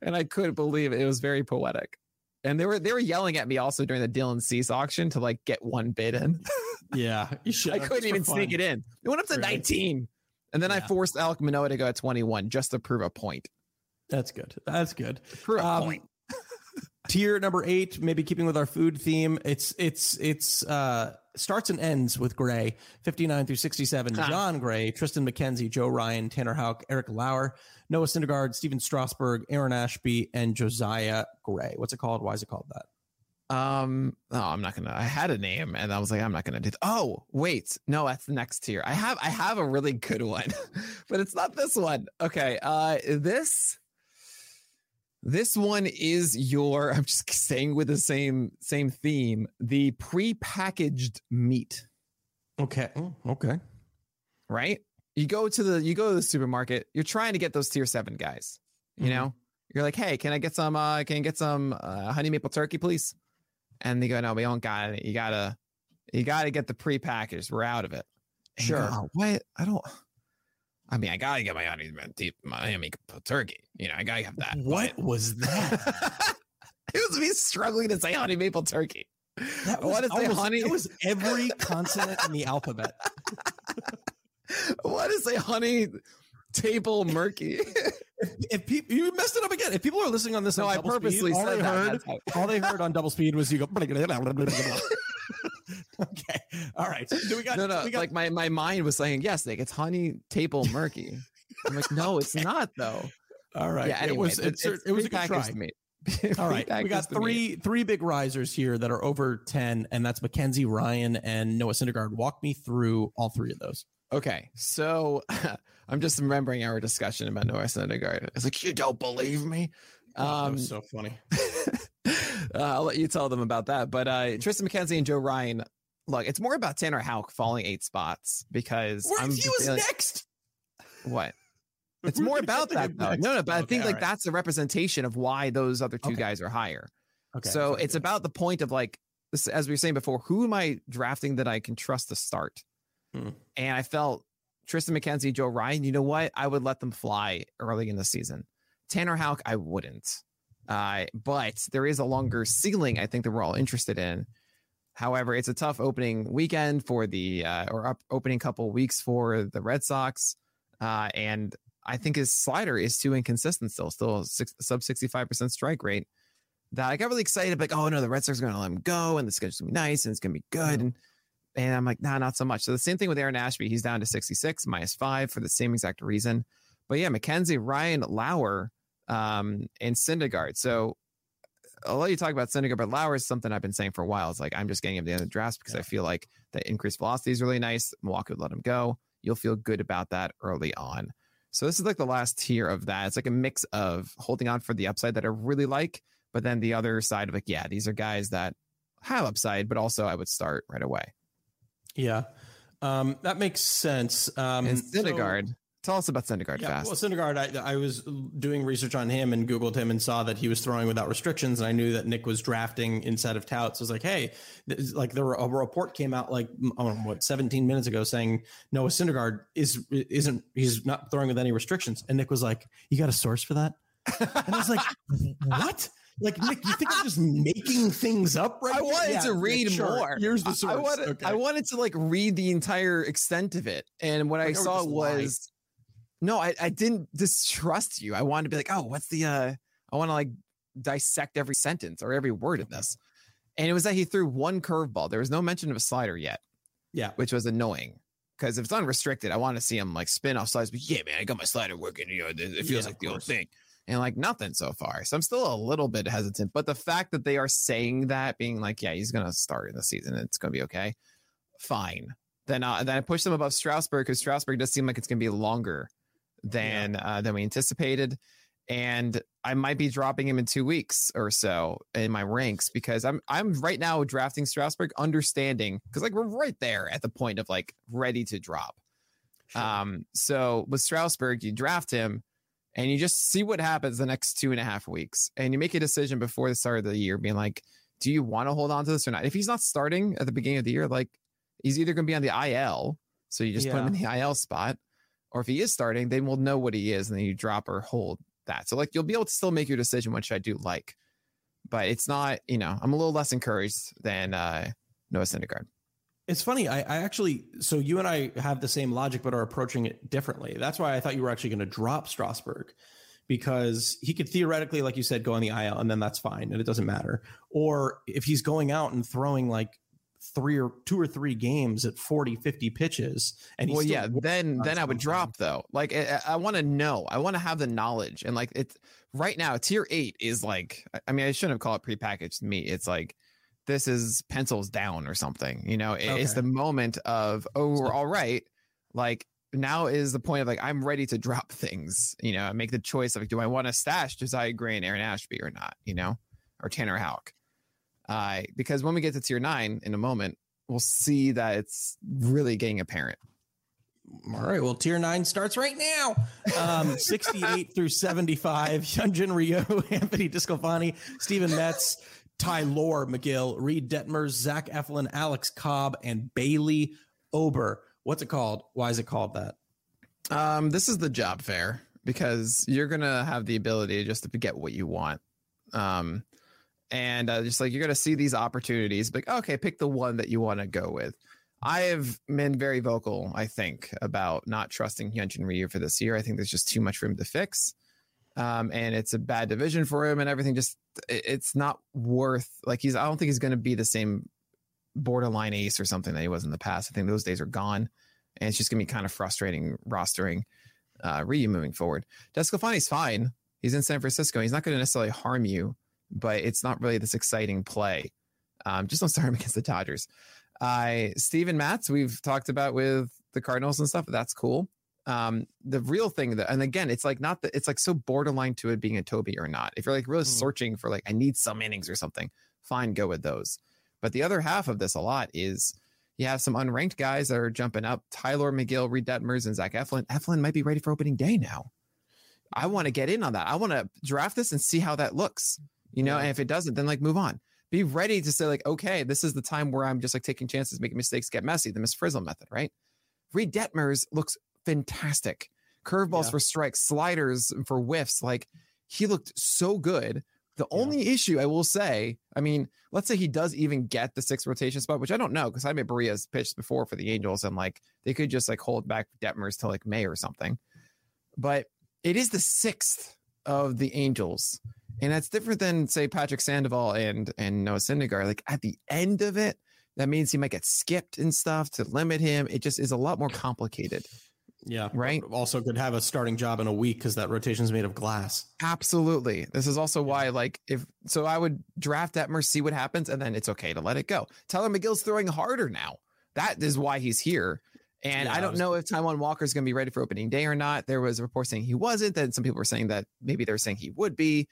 and I couldn't believe it. It was very poetic. And they were they were yelling at me also during the Dylan Cease auction to like get one bid in. Yeah, you <laughs> should. I couldn't even sneak it in. It went up to Really? 19. And then I forced Alek Manoah to go at 21 just to prove a point. That's good. That's good. Prove a Um, point. <laughs> Tier number eight, maybe keeping with our food theme. It's it's it's uh starts and ends with Gray, 59 through 67. Ah. Jon Gray, Triston McKenzie, Joe Ryan, Tanner Houck, Eric Lauer, Noah Syndergaard, Stephen Strasburg, Aaron Ashby, and Josiah Gray. What's it called? Why is it called that? Um, no, I'm not gonna. I had a name, and I was like, I'm not gonna do. Oh, wait, no, that's the next tier. I have, I have a really good <laughs> one, but it's not this one. Okay, uh, this, this one is your. I'm just <laughs> staying with the same same theme. The prepackaged meat, Okay. Oh, okay. right? You go to the, you go to the supermarket. You're trying to get those tier seven guys. You Mhm. know, you're like, hey, can I get some? uh Can I get some uh, honey maple turkey, please? And they go, no, we don't got it. You gotta, you gotta get the prepackaged. We're out of it. And you go, Sure. "Oh, what? I don't. I mean, I gotta get my honey deep Miami turkey. You know, I gotta have that. What was that? <laughs> it was me struggling to say honey maple turkey. That I wanna almost- honey. It was every consonant in the alphabet. what is a honey table murky? <laughs> If people, you messed it up again. If people are listening on this, no, on I purposely speed, all they heard, all they heard on double speed was you go. <laughs> okay, all right. Do we got? no, no. got, Like my, my mind was saying, yes, Nick, it's honey table murky. I'm like, no, it's not though. all right. Yeah, anyway, it was. it, It's, it's it was a good try. meat. <laughs> All right, we got three three big risers here that are over ten, and that's McKenzie Ryan and Noah Syndergaard. Walk me through all three of those. Okay, so <laughs> I'm just remembering our discussion about Noah Syndergaard. It's like you don't believe me. Um, so funny. uh, <laughs> I'll let you tell them about that. But uh, Triston McKenzie and Joe Ryan. Look, it's more about Tanner Houck falling eight spots because Where, he was feeling, next. What? <laughs> It's more about that though. No, no, but okay, I think like right. that's a representation of why those other two okay. guys are higher. Okay. So it's good. about the point of like, as we were saying before, who am I drafting that I can trust to start? Hmm. And I felt Triston McKenzie, Joe Ryan, you know what? I would let them fly early in the season. Tanner Houck, I wouldn't. Uh, but there is a longer ceiling, I think, that we're all interested in. However, it's a tough opening weekend for the, uh, or up opening couple weeks for the Red Sox. Uh, and I think his slider is too inconsistent still, still six, sub 65% strike rate. That I got really excited, like, oh no, the Red Sox are going to let him go and the schedule's going to be nice and it's going to be good. And, and I'm like, nah, not so much. So the same thing with Aaron Ashby. He's down to 66 minus five for the same exact reason. But yeah, McKenzie, Ryan, Lauer, um, and Syndergaard. So I'll let you talk about Syndergaard, but Lauer is something I've been saying for a while. It's like I'm just getting him at the end of the drafts because yeah. I feel like the increased velocity is really nice. Milwaukee would let him go. You'll feel good about that early on. So this is like the last tier of that. It's like a mix of holding on for the upside that I really like, but then the other side of like, yeah, these are guys that have upside, but also I would start right away. Yeah. Um, that makes sense. Um, and Syndergaard, so, Tell us about Syndergaard yeah, fast. Well, Syndergaard, I, I, was doing research on him and Googled him and saw that he was throwing without restrictions. And I knew that Nick was drafting instead of touts. So I was like, hey, like there were, a report came out like, know, what, 17 minutes ago saying Noah Syndergaard is, isn't, he's not throwing with any restrictions. And Nick was like, you got a source for that? And I was like, <laughs> what? Like Nick, you think I'm just making things up right? I wanted yeah, to read sure. more. Here's the source. I wanted, okay. I wanted to like read the entire extent of it, and what like, I saw was no, I, I didn't distrust you. I wanted to be like, oh, what's the uh I want to like dissect every sentence or every word of this. And it was that he threw one curveball. There was no mention of a slider yet. Yeah. Which was annoying. Because if it's unrestricted, I want to see him like spin off slides. But yeah, man, I got my slider working. You know, it, feels yeah, like the old thing. And like nothing so far. So I'm still a little bit hesitant. But the fact that they are saying that, being like, yeah, he's gonna start in the season, it's gonna be okay. Fine. Then uh, then I push them above Strasburg because Strasburg does seem like it's gonna be longer than yeah. uh, than we anticipated, and I might be dropping him in two weeks or so in my ranks because I'm I'm right now drafting Strasburg, understanding because like we're right there at the point of like ready to drop. Sure. Um, so with Strasburg, you draft him and you just see what happens the next two and a half weeks, and you make a decision before the start of the year, being like, do you want to hold on to this or not? If he's not starting at the beginning of the year, like he's either going to be on the IL, so you just yeah. put him in the IL spot, or if he is starting, then we'll know what he is, and then you drop or hold that. So like you'll be able to still make your decision, which I do like. But it's not, you know, I'm a little less encouraged than uh, Noah Syndergaard. It's funny. I, I, actually, so you and I have the same logic, but are approaching it differently. That's why I thought you were actually going to drop Strasburg because he could theoretically, like you said, go on the IL and then that's fine and it doesn't matter. Or if he's going out and throwing like three or two or three games at 40 50 pitches and well yeah then then i would drop though like i, I want to know i want to have the knowledge and like it's right now tier eight is like i mean i shouldn't have called it prepackaged meat it's like this is pencils down or something you know okay. it's the moment of oh we're all right like now is the point of like i'm ready to <laughs> drop things you know make the choice of like do i want to stash josiah gray and aaron ashby or not you know or tanner houck uh, because when we get to tier nine in a moment, we'll see that it's really getting apparent. All right. Well, tier nine starts right now. Um, <laughs> 68 through 75. Hyunjin Ryu, <laughs> Anthony DeSclafani, Steven Matz, Tylor Megill, Reid Detmers, Zach Eflin, Alex Cobb, and Bailey Ober. What's it called? Why is it called that? Um, this is the job fair because you're gonna have the ability just to get what you want. Um, and uh, just like you're to see these opportunities like okay pick the one that you want to go with i have been very vocal i think about not trusting hyunjin ryu for this year i think there's just too much him to fix um, and it's a bad division for him and everything just it's not worth like he's i don't think he's going to be the same borderline ace or something that he was in the past i think those days are gone and it's just going to be kind of frustrating rostering uh, Ryu moving forward. DeSclafani's fine. He's in San Francisco. He's not going to necessarily harm you but it's not really this exciting play. Um, just don't start him <laughs> against the Dodgers. Uh, Steven Matz, we've talked about with the Cardinals and stuff. That's cool. Um, the real thing that, and again, it's like not that it's like so borderline to it being a Toby or not. If you're like really mm. searching for like, I need some innings or something, fine, go with those. But the other half of this a lot is you have some unranked guys that are jumping up. Tylor Megill Reid Detmers, and Zach Eflin. Eflin might be ready for opening day now. I want to get in on that. I want to draft this and see how that looks. You know, yeah. and if it doesn't, then like move on. Be ready to say like, okay, this is the time where I'm just like taking chances, making mistakes, get messy. The Miss Frizzle method, right? Reid Detmers looks fantastic. Curveballs yeah. for strikes, sliders for whiffs. Like he looked so good. The yeah. only issue I will say, I mean, let's say he does even get the sixth rotation spot, which I don't know because Jaime Barria's pitched before for the Angels and like they could just like hold back Detmers till like May or something. But it is the sixth of the Angels. And that's different than say Patrick Sandoval and and Noah Syndergaard. Like at the end of it, that means he might get skipped and stuff to limit him. It just is a lot more complicated. Yeah. Right. Also could have a starting job in a week because that rotation is made of glass. Absolutely. This is also why, like, if so, I would draft Detmer, see what happens, and then it's okay to let it go. Tylor Megill's throwing harder now. That is why he's here. And yeah, I don't I know if Taijuan Walker is going to be ready for opening day or not. There was a report saying he wasn't. Then some people were saying that maybe they're saying he would be.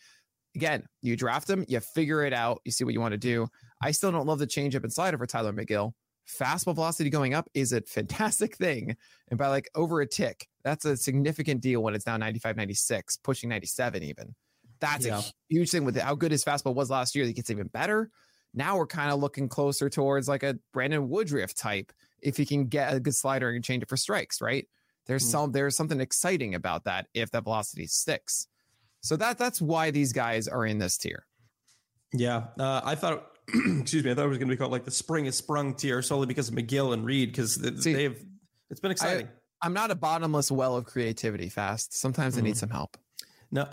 Again, you draft him, you figure it out, you see what you want to do. I still don't love the changeup and slider for Tylor Megill fastball velocity going up is a fantastic thing. And by like over a tick, that's a significant deal when it's now 95, 96, pushing 97 even. That's yeah. a huge thing with how good his fastball was last year. It gets even better. Now we're kind of looking closer towards like a Brandon Woodruff type if he can get a good slider and change it for strikes, right? There's mm. some there's something exciting about that if that velocity sticks. So that that's why these guys are in this tier. Yeah, uh, I thought <clears throat> excuse me, I thought it was going to be called like the spring is sprung tier solely because of Megill and Reid because they've it's been exciting. I, am not a bottomless well of creativity. Fast. Sometimes mm. I need mm. some help. No.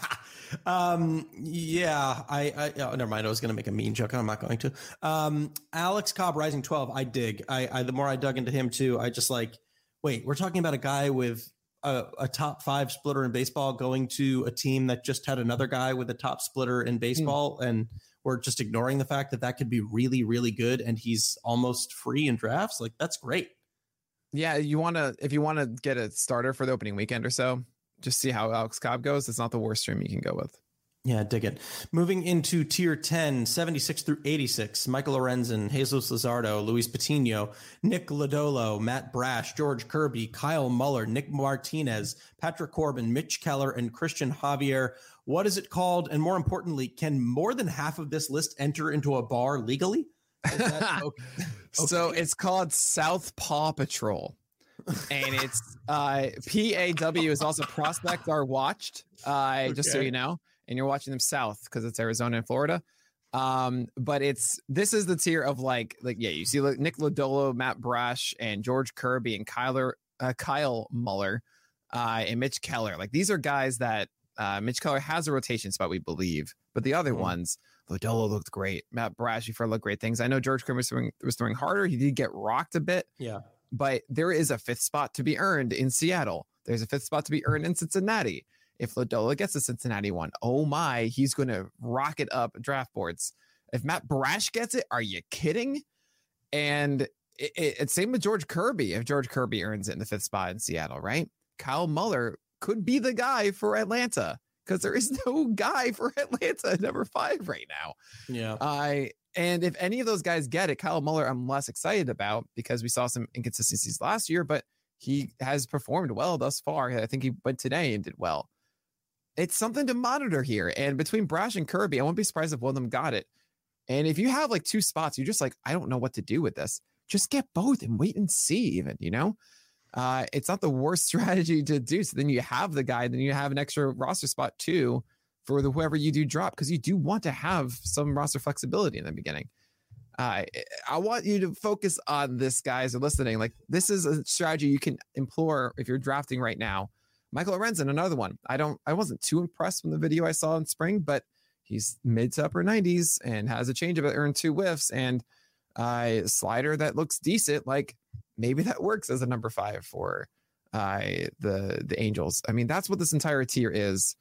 <laughs> um. Yeah. I. I. Oh, never mind. I was going to make a mean joke. I'm not going to. Um. Alex Cobb, Rising Twelve. I dig. I. I. The more I dug into him too, I just like. Wait, we're talking about a guy with a, a, top five splitter in baseball going to a team that just had another guy with a top splitter in hmm. baseball, mm. and we're just ignoring the fact that that could be really, really good and he's almost free in drafts. Like that's great. Yeah, you want to if you want to get a starter for the opening weekend or so, just see how Alex Cobb goes. It's not the worst stream you can go with. Yeah, dig it. Moving into tier 10, 76 through 86, Michael Lorenzen, Jesus Luzardo, Luis Patino, Nick Lodolo, Matt Brash, George Kirby, Kyle Muller, Nick Martinez, Patrick Corbin, Mitch Keller, and Christian Javier. What is it called? And more importantly, can more than half of this list enter into a bar legally? okay? <laughs> Okay. So it's called South Paw Patrol. and it's uh, PAW is also prospect are watched, uh, okay. just so you know, and you're watching them south because it's Arizona and Florida. Um, but it's this is the tier of like like yeah, you see like Nick Lodolo, Matt Brash, and George Kirby and Kyler uh, Kyle Muller uh, and Mitch Keller. Like these are guys that uh, Mitch Keller has a rotation spot, we believe, but the other mm-hmm. ones, Lodolo looked great. Matt Brash, for looked great things. I know George Kramer was throwing, was throwing harder. He did get rocked a bit. Yeah. But there is a fifth spot to be earned in Seattle. There's a fifth spot to be earned in Cincinnati. If Lodolo gets the Cincinnati one, oh my, he's going to rocket up draft boards. If Matt Brash gets it, are you kidding? And it, it, it's same with George Kirby. If George Kirby earns it in the fifth spot in Seattle, right? Kyle Muller could be the guy for Atlanta because there is <laughs> no guy for Atlanta at number five right now. Yeah. I and if any of those guys get it, Kyle Muller, I'm less excited about because we saw some inconsistencies last year, but he has performed well thus far. I think he went today and did well. It's something to monitor here. And between Brash and Kirby, I won't be surprised if one of them got it. And if you have like two spots, you're just like, I don't know what to do with this. Just get both and wait and see, even, you know? uh, it's not the worst <laughs> strategy to do. So then you have the guy, then you have an extra roster spot too for the whoever you do drop because you do want to have some roster flexibility in the beginning. Uh, I want you to focus on this, guys, are listening. Like this is a strategy you can implore if you're drafting right now. Michael Lorenzen, another one. I don't, I wasn't too impressed from the video I saw in spring, but he's mid to upper 90s and has a change of it, earned two whiffs and uh, a slider that looks decent. Like maybe that works as a number five for uh, the the Angels. I mean, that's what this entire tier is.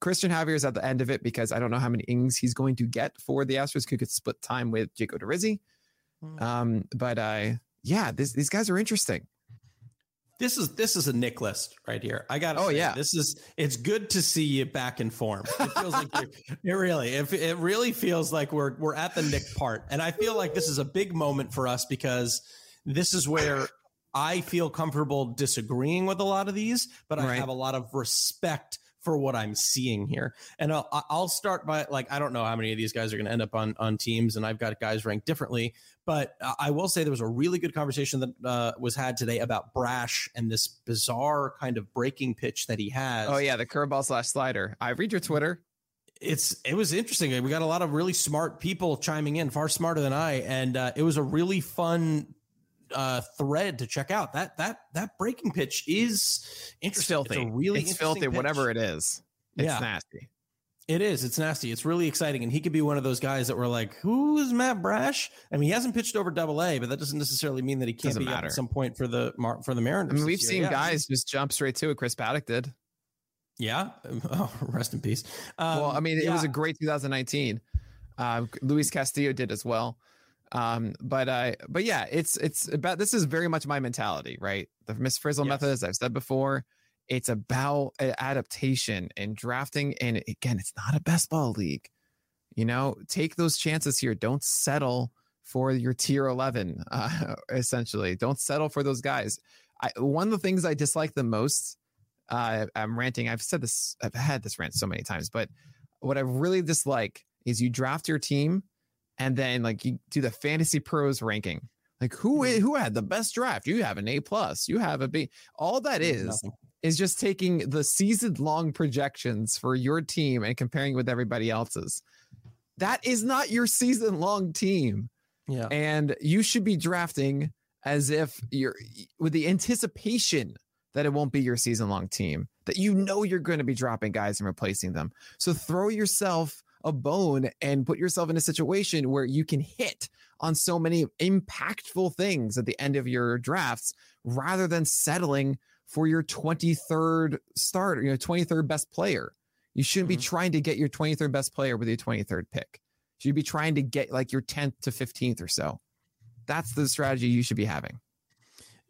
Christian Javier is at the end of it because I don't know how many innings he's going to get for the Astros. Who could split time with Jake Odorizzi. Hmm. Um, but uh, yeah, this, these guys are interesting. This is this is a Nick list right here. I got. Oh, say, yeah. this is. It's good to see you back in form. It feels like you're, <laughs> it really. It, it really feels like we're we're at the Nick part, and I feel like this is a big moment for us because this is where I feel comfortable disagreeing with a lot of these, but I Right. have a lot of respect for what I'm seeing here. And I'll, I'll start by like I don't know how many of these guys are going to end up on on teams, and I've got guys ranked differently. But I will say there was a really good conversation that uh, was had today about Brash and this bizarre kind of breaking pitch that he has. Oh yeah, the curveball slash slider. I read your Twitter. it's it was interesting. We got a lot of really smart people chiming in, far smarter than I, and uh, it was a really fun uh, thread to check out. That that that breaking pitch is interesting. It's filthy. a really it's filthy. pitch. Whatever it is, it's Yeah. nasty. It is. It's nasty. It's really exciting, and he could be one of those guys that were like, "Who is Matt Brash?" I mean, he hasn't pitched over Double A, but that doesn't necessarily mean that he can't Doesn't be matter. at some point for the for the Mariners. I mean, we've seen Yeah. guys just jump straight to it. Chris Paddack did. Yeah. <laughs> Oh, rest in peace. Um, well, I mean, it was a great 2019. Uh, Luis Castillo did as well. Um, but uh, but yeah, it's it's about this is very much my mentality, right? The Miss Frizzle Yes. method, as I've said before, it's about adaptation and drafting. And again, it's not a best ball league. You know, take those chances here. Don't settle for your tier 11, <laughs> uh, essentially. Don't settle for those guys. I, one of the things I dislike the most, uh, I'm ranting. I've said this, I've had this rant so many times, but what I really dislike is you draft your team and then like you do the fantasy pros ranking. Like who i- mm-hmm. who had the best draft? You have an A plus. You have a B. All that is Nothing. is just taking the season long projections for your team and comparing with everybody else's. That is not your season long team. Yeah. And you should be drafting as if you're with the anticipation that it won't be your season long team, that you know you're going to be dropping guys and replacing them. So throw yourself a bone and put yourself in a situation where you can hit on so many impactful things at the end of your drafts rather than settling for your 23rd starter, your 23rd best player. You shouldn't be Mhm. trying to get your 23rd best player with your 23rd pick. You should be trying to get like your 10th to 15th or so. That's the strategy you should be having.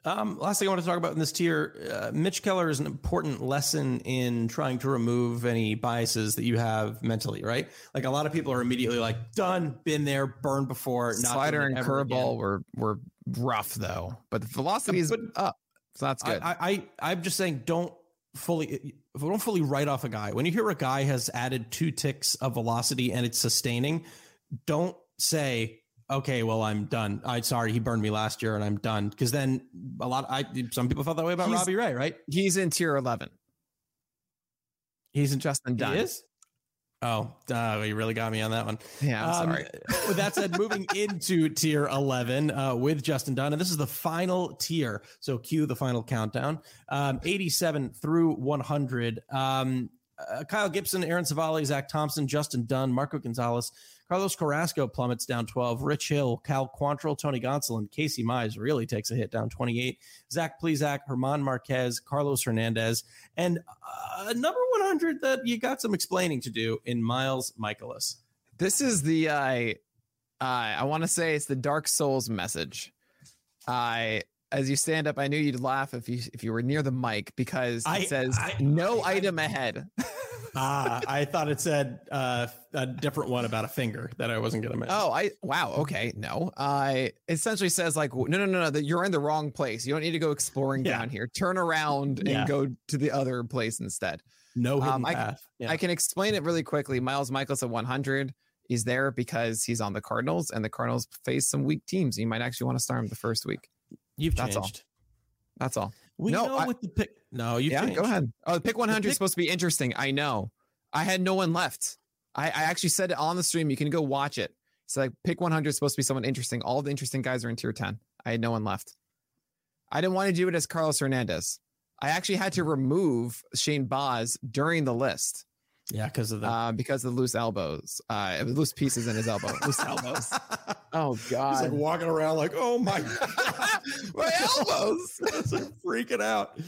Um, last thing I want to talk about in this tier, uh, Mitch Keller is an important lesson in trying to remove any biases that you have mentally, right? Like a lot of people are immediately like, done, been there, burned before. Not Slider and curveball were were rough though, but the velocity is But- up, so that's good. I, I, I, I'm just saying, don't fully, don't fully write off a guy. When you hear a guy has added two ticks of velocity and it's sustaining, don't say, okay, well, I'm done. I'm sorry, he burned me last year and I'm done. Because then a lot, I, some people felt that way about He's- Robbie Ray, right? He's in tier 11. He's in Justin Dunn. He is? Oh, uh, you really got me on that one. Yeah, I'm Um, sorry. <laughs> with that said, moving <laughs> into tier 11 uh, with Justin Dunn, and this is the final tier. So cue the final countdown um, 87 through 100. Um, uh, Kyle Gibson, Aaron Civale, Zach Thompson, Justin Dunn, Marco Gonzalez, Carlos Carrasco plummets down 12, Rich Hill, Cal Quantrill, Tony Gonsolin, Casey Mize really takes a hit down 28, Zach Plesac, German Marquez, Carlos Hernandez, and uh, number 100 that you got some explaining to do in Miles Mikolas. This is the uh, uh, I want to say it's the Dark Souls message. I as you stand up, I knew you'd laugh if you if you were near the mic because it I- says I- no I- item ahead. <laughs> Ah, I thought it said uh, a different one about a finger that I wasn't going to mention. Oh, I wow. Okay, no. I essentially says like no, no, no, no. That you're in the wrong place. You don't need to go exploring Yeah. down here. Turn around Yeah. and go to the other place instead. no hidden um, I- path. Yeah. I can explain it really quickly. Miles Mikolas at 100. He's there because he's on the Cardinals, and the Cardinals face some weak teams. You might actually want to start him the first week. You've that's all. changed. That's all. We No, know I- with the pick. No, you yeah, go ahead. Oh, the pick 100 pick- is supposed to be interesting. I know. I had no one left. I, I actually said it on the stream. You can go watch it. It's like pick 100 is supposed to be someone interesting. All the interesting guys are in tier 10. I had no one left. I didn't want to do it as Carlos Hernandez. I actually had to remove Shane Baz during the list Yeah, because of the uh, because of the loose elbows, uh, loose pieces in his elbow, <laughs> loose elbows. <laughs> Oh God! He's like walking around like, oh my, <laughs> my elbows! It's like freaking out.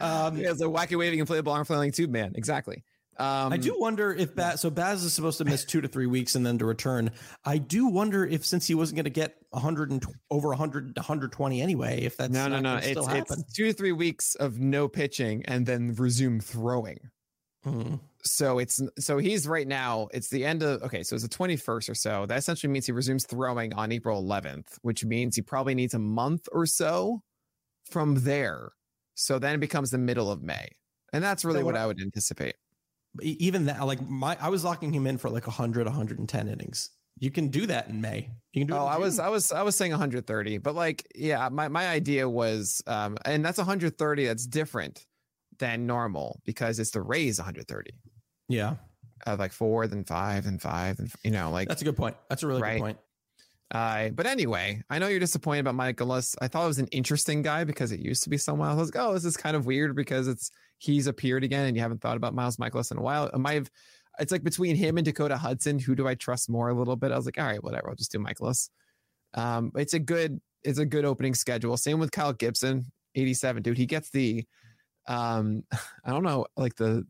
Um, yeah, it's a wacky waving inflatable arm flailing tube man. Exactly. Um, I do wonder if Baz. So Baz is supposed to miss two to three weeks and then to return. I do wonder if since he wasn't going to get 100 and over 100 120 anyway, if that's no, no, not no. gonna It's, still it's two to three weeks of no pitching and then resume throwing. Mhm. So it's so he's right now. It's the end of okay. So it's the twenty first or so. That essentially means he resumes throwing on April eleventh, which means he probably needs a month or so from there. So then it becomes the middle of May, and that's really So what what I would anticipate. Even that, like my, I was locking him in for like 100, 110 innings. You can do that in May. You can do. Oh, I was, I was, I was saying 130, but like, yeah, my my idea was, um, and that's 130. That's different than normal because it's the raise 130. yeah, Uh, like four, then five, then five, and you know, like that's a good point. That's a really Right. good point. Uh, but anyway, I know you're disappointed about Mikolas. I thought it was an interesting guy because it used to be someone else. I was like, oh, this is kind of weird because it's he's appeared again and you haven't thought about Miles Mikolas in a while. I might have, it's like between him and Dakota Hudson, who do I trust more a little bit? I was like, all right, whatever, I'll just do Michaelis. Um, it's a good, it's a good opening schedule. Same with Kyle Gibson, 87, dude. He gets the, um, <laughs> I don't know, like the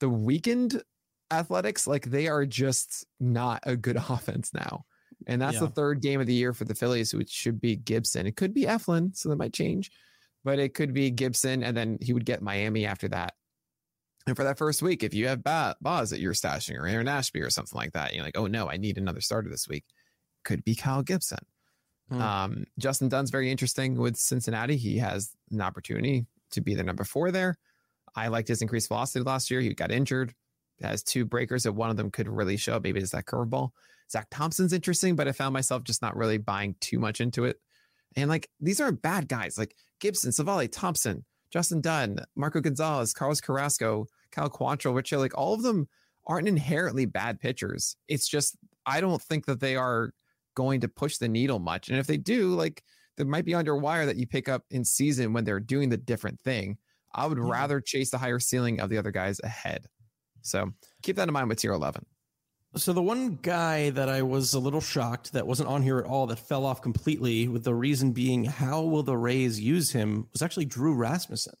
the weakened athletics, like they are just not a good <laughs> offense now. And that's the third game of the year for the Phillies, which should be Gibson. It could be Eflin, so that might change, but it could be Gibson, and then he would get Miami after that. And for that first week, if you have ba- Baz that you're stashing or Aaron Ashby or something like that, you're like, oh no, I need another starter this week. Could be Kyle Gibson. Hmm. Um, Justin Dunn's very interesting with Cincinnati. He has an opportunity to be the number four there. I liked his increased velocity last year. He got injured, has two breakers that one of them could really show. Maybe it's that curveball. Zach Thompson's interesting, but I found myself just not really buying too much into it. And like these are bad guys like Gibson, Civale, Thompson, Justin Dunn, Marco Gonzalez, Carlos Carrasco, Cal Quantrill, which like all of them aren't inherently bad pitchers. It's just I don't think that they are going to push the needle much. And if they do, like there might be under wire that you pick up in season when they're doing the different thing. I would Yeah. rather chase the higher ceiling of the other guys ahead. So keep that in mind with tier 11. So the one guy that I was a little shocked that wasn't on here at all that fell off completely with the reason being how will the Rays use him was actually Drew Rasmussen.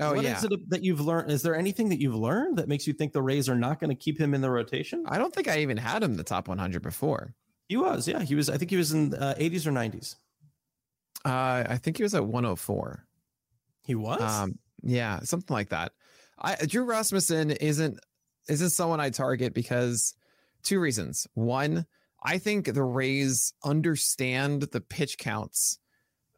Oh, What yeah. is it that you've learned? Is there anything that you've learned that makes you think the Rays are not going to keep him in the rotation? I don't think I even had him in the top 100 before. He was, yeah, he was. I think he was in uh, 80s or 90s. Uh, I think he was at 104. He was. Um, yeah, something like that. I Drew Rasmussen isn't isn't someone I target because two reasons. One, I think the Rays understand the pitch counts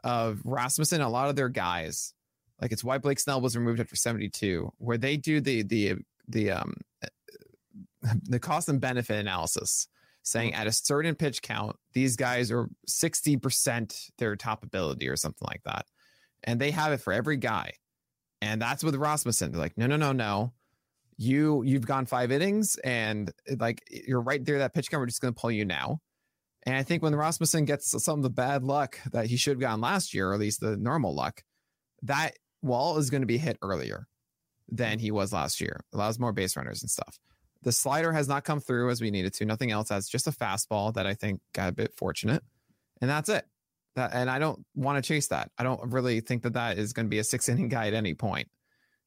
of Rasmussen. A lot of their guys, like it's why Blake Snell was removed after 72, where they do the the the um <laughs> the cost and benefit analysis saying at a certain pitch count, these guys are 60% their top ability or something like that. And they have it for every guy. And that's with Rasmussen. They're like, no, no, no, no. You you've gone five innings and like you're right there, that pitch count. We're just gonna pull you now. And I think when Rasmussen gets some of the bad luck that he should have gotten last year, or at least the normal luck, that wall is going to be hit earlier than he was last year. Allows more base runners and stuff. The slider has not come through as we needed to. Nothing else has just a fastball that I think got a bit fortunate, and that's it. That and I don't want to chase that. I don't really think that that is going to be a six inning guy at any point.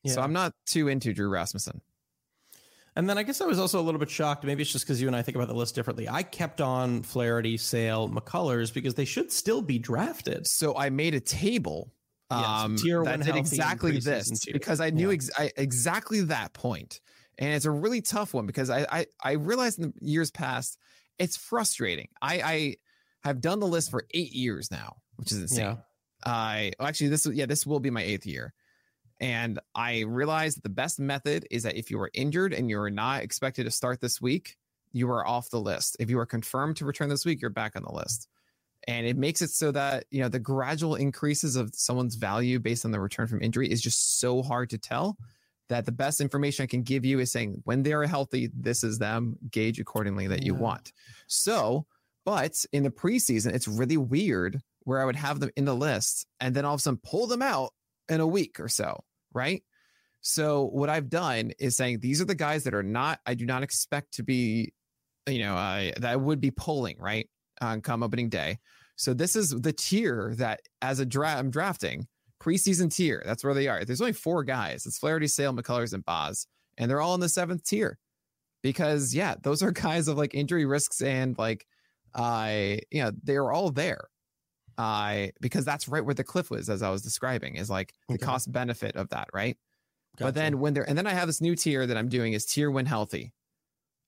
So I'm not too into Drew Rasmussen. And then I guess I was also a little bit shocked. Maybe it's just because you and I think about the list differently. I kept on Flaherty, Sale, McCullers because they should still be drafted. So I made a table um, tier that one did exactly this tier. because I knew Yeah. ex- I, exactly that point. And it's a really tough one because I, I I realized in the years past it's frustrating. I I have done the list for eight years now, which is insane. Yeah. I actually this yeah this will be my eighth year, and I realized that the best method is that if you are injured and you are not expected to start this week, you are off the list. If you are confirmed to return this week, you're back on the list, and it makes it so that you know the gradual increases of someone's value based on the return from injury is just so hard to tell. That the best information I can give you is saying when they are healthy, this is them. Gauge accordingly that you Yeah. want. So, but in the preseason, it's really weird where I would have them in the list and then all of a sudden pull them out in a week or so, right? So what I've done is saying these are the guys that are not, I do not expect to be, you know, uh, that I would be pulling, right? On come opening day. So this is the tier that as a draft, I'm drafting preseason tier. That's where they are. There's only four guys. It's Flaherty, Sale, McCullers, and Baz. and they're all in the seventh tier because yeah, those are <laughs> guys of like injury risks and like I uh, you know they're all there. Uh, because that's right where the cliff was, as I was describing, is like the okay. cost benefit of that, right? Gotcha. But then when they're and then I have this new tier that I'm doing is tier when healthy.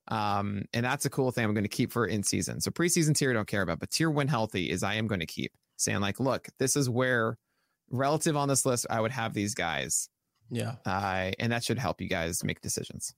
Um, and that's a cool thing I'm going to keep for in season. So preseason tier I don't care about, but tier when healthy is I am going to keep saying like, look, this is where relative on this list I would have these guys. Yeah. Uh, and that should help you guys make decisions.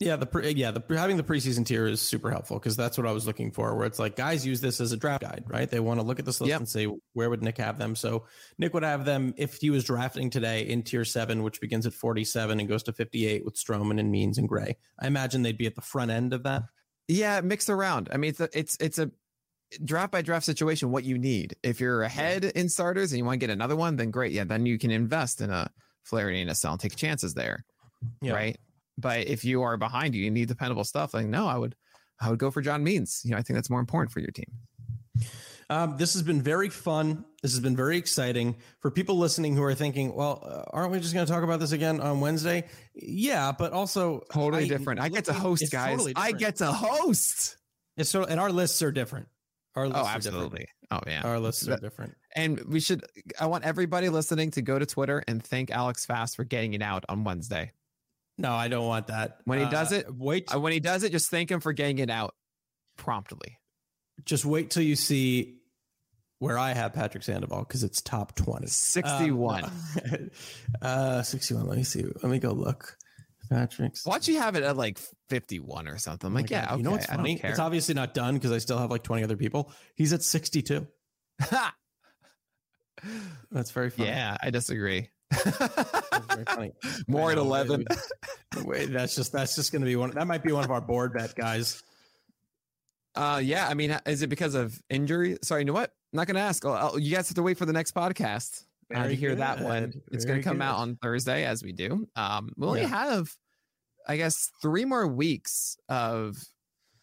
Yeah, the pre- yeah the having the preseason tier is super helpful because that's what I was looking for. Where it's like guys use this as a draft guide, right? They want to look at this list yep. and say where would Nick have them. So Nick would have them if he was drafting today in tier seven, which begins at forty seven and goes to fifty eight with Stroman and Means and Gray. I imagine they'd be at the front end of that. Yeah, mixed around. I mean, it's a, it's it's a draft by draft situation. What you need if you're ahead in starters and you want to get another one, then great. Yeah, then you can invest in a Flaherty and a and take chances there. Yeah. Right. But if you are behind you, you need dependable stuff. Like, no, I would, I would go for John Means. You know, I think that's more important for your team. Um, this has been very fun. This has been very exciting for people listening who are thinking, well, uh, aren't we just going to talk about this again on Wednesday? Yeah, but also totally I, different. I get to host, guys. Totally I get to host. It's so, and our lists are different. Our lists oh, absolutely. Oh, yeah. Our lists are different. And we should, I want everybody listening to go to Twitter and thank Alex Fast for getting it out on Wednesday. No, I don't want that. When he does uh, it, wait. Uh, when he does it, just thank him for getting it out promptly. Just wait till you see where I have Patrick Sandoval because it's top 20. 61. Um, <laughs> uh, 61. Let me see. Let me go look. Patrick's. Why don't you have it at like 51 or something? I'm oh like, yeah, okay, you know what's funny? It's obviously not done because I still have like 20 other people. He's at 62. <laughs> That's very funny. Yeah, I disagree. <laughs> More at eleven. Wait, that's just that's just going to be one. That might be one of our board bet guys. Uh, yeah. I mean, is it because of injury? Sorry, you know what? I'm not going to ask. I'll, I'll, you guys have to wait for the next podcast to hear good. that one. It's going to come good. out on Thursday, as we do. Um, we only yeah. have, I guess, three more weeks of,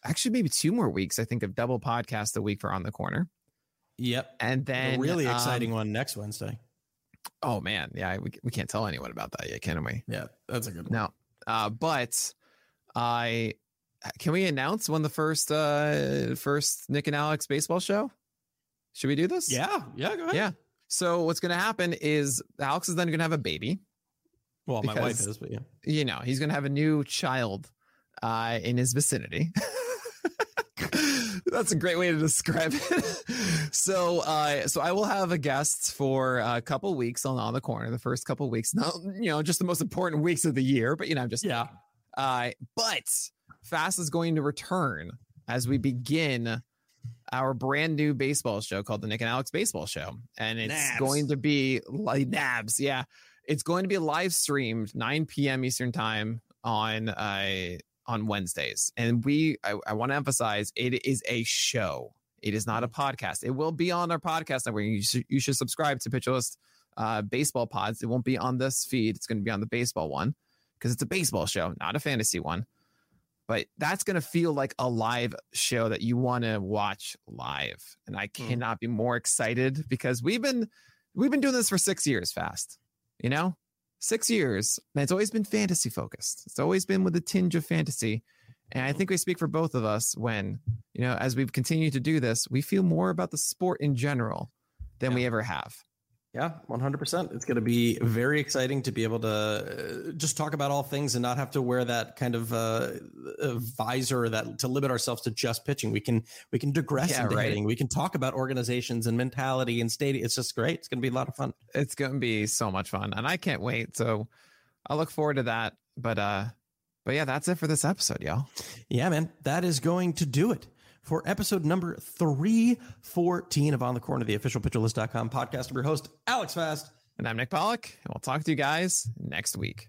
actually, maybe two more weeks. I think of double podcast a week for on the corner. Yep, and then a really exciting um, one next Wednesday. Oh man, yeah, we, we can't tell anyone about that yet, can we? Yeah, that's a good one. No, uh, but I can we announce when the first uh first Nick and Alex baseball show? Should we do this? Yeah, yeah, go ahead. Yeah. So what's going to happen is Alex is then going to have a baby. Well, because, my wife is, but yeah, you know, he's going to have a new child uh, in his vicinity. <laughs> That's a great way to describe it. <laughs> so, uh, so I will have a guest for a couple weeks on on the corner. The first couple weeks, not you know, just the most important weeks of the year, but you know, I'm just yeah. Uh, but Fast is going to return as we begin our brand new baseball show called the Nick and Alex Baseball Show, and it's Nabs. going to be like Nabs. Yeah, it's going to be live streamed 9 p.m. Eastern time on uh, on Wednesdays. And we, I, I want to emphasize, it is a show. It is not a podcast. It will be on our podcast network. You should, you should subscribe to Pitcher List uh, baseball pods. It won't be on this feed. It's going to be on the baseball one because it's a baseball show, not a fantasy one. But that's going to feel like a live show that you want to watch live. And I hmm. cannot mm. be more excited because we've been we've been doing this for six years fast. You know, six years, and it's always been fantasy focused. It's always been with a tinge of fantasy. And I think we speak for both of us when, you know, as we've continued to do this, we feel more about the sport in general than yeah. we ever have. Yeah, 100%. It's going to be very exciting to be able to uh, just talk about all things and not have to wear that kind of uh, visor that to limit ourselves to just pitching. We can we can digress yeah, into right. hitting. We can talk about organizations and mentality and state. It's just great. It's going to be a lot of fun. It's going to be so much fun, and I can't wait. So I look forward to that. But uh, but yeah, that's it for this episode, y'all. Yeah, man, that is going to do it for episode number 314 of On the Corner, the official pitcherlist.com podcast. I'm your host, Alex Fast. And I'm Nick Pollack. And we'll talk to you guys next week.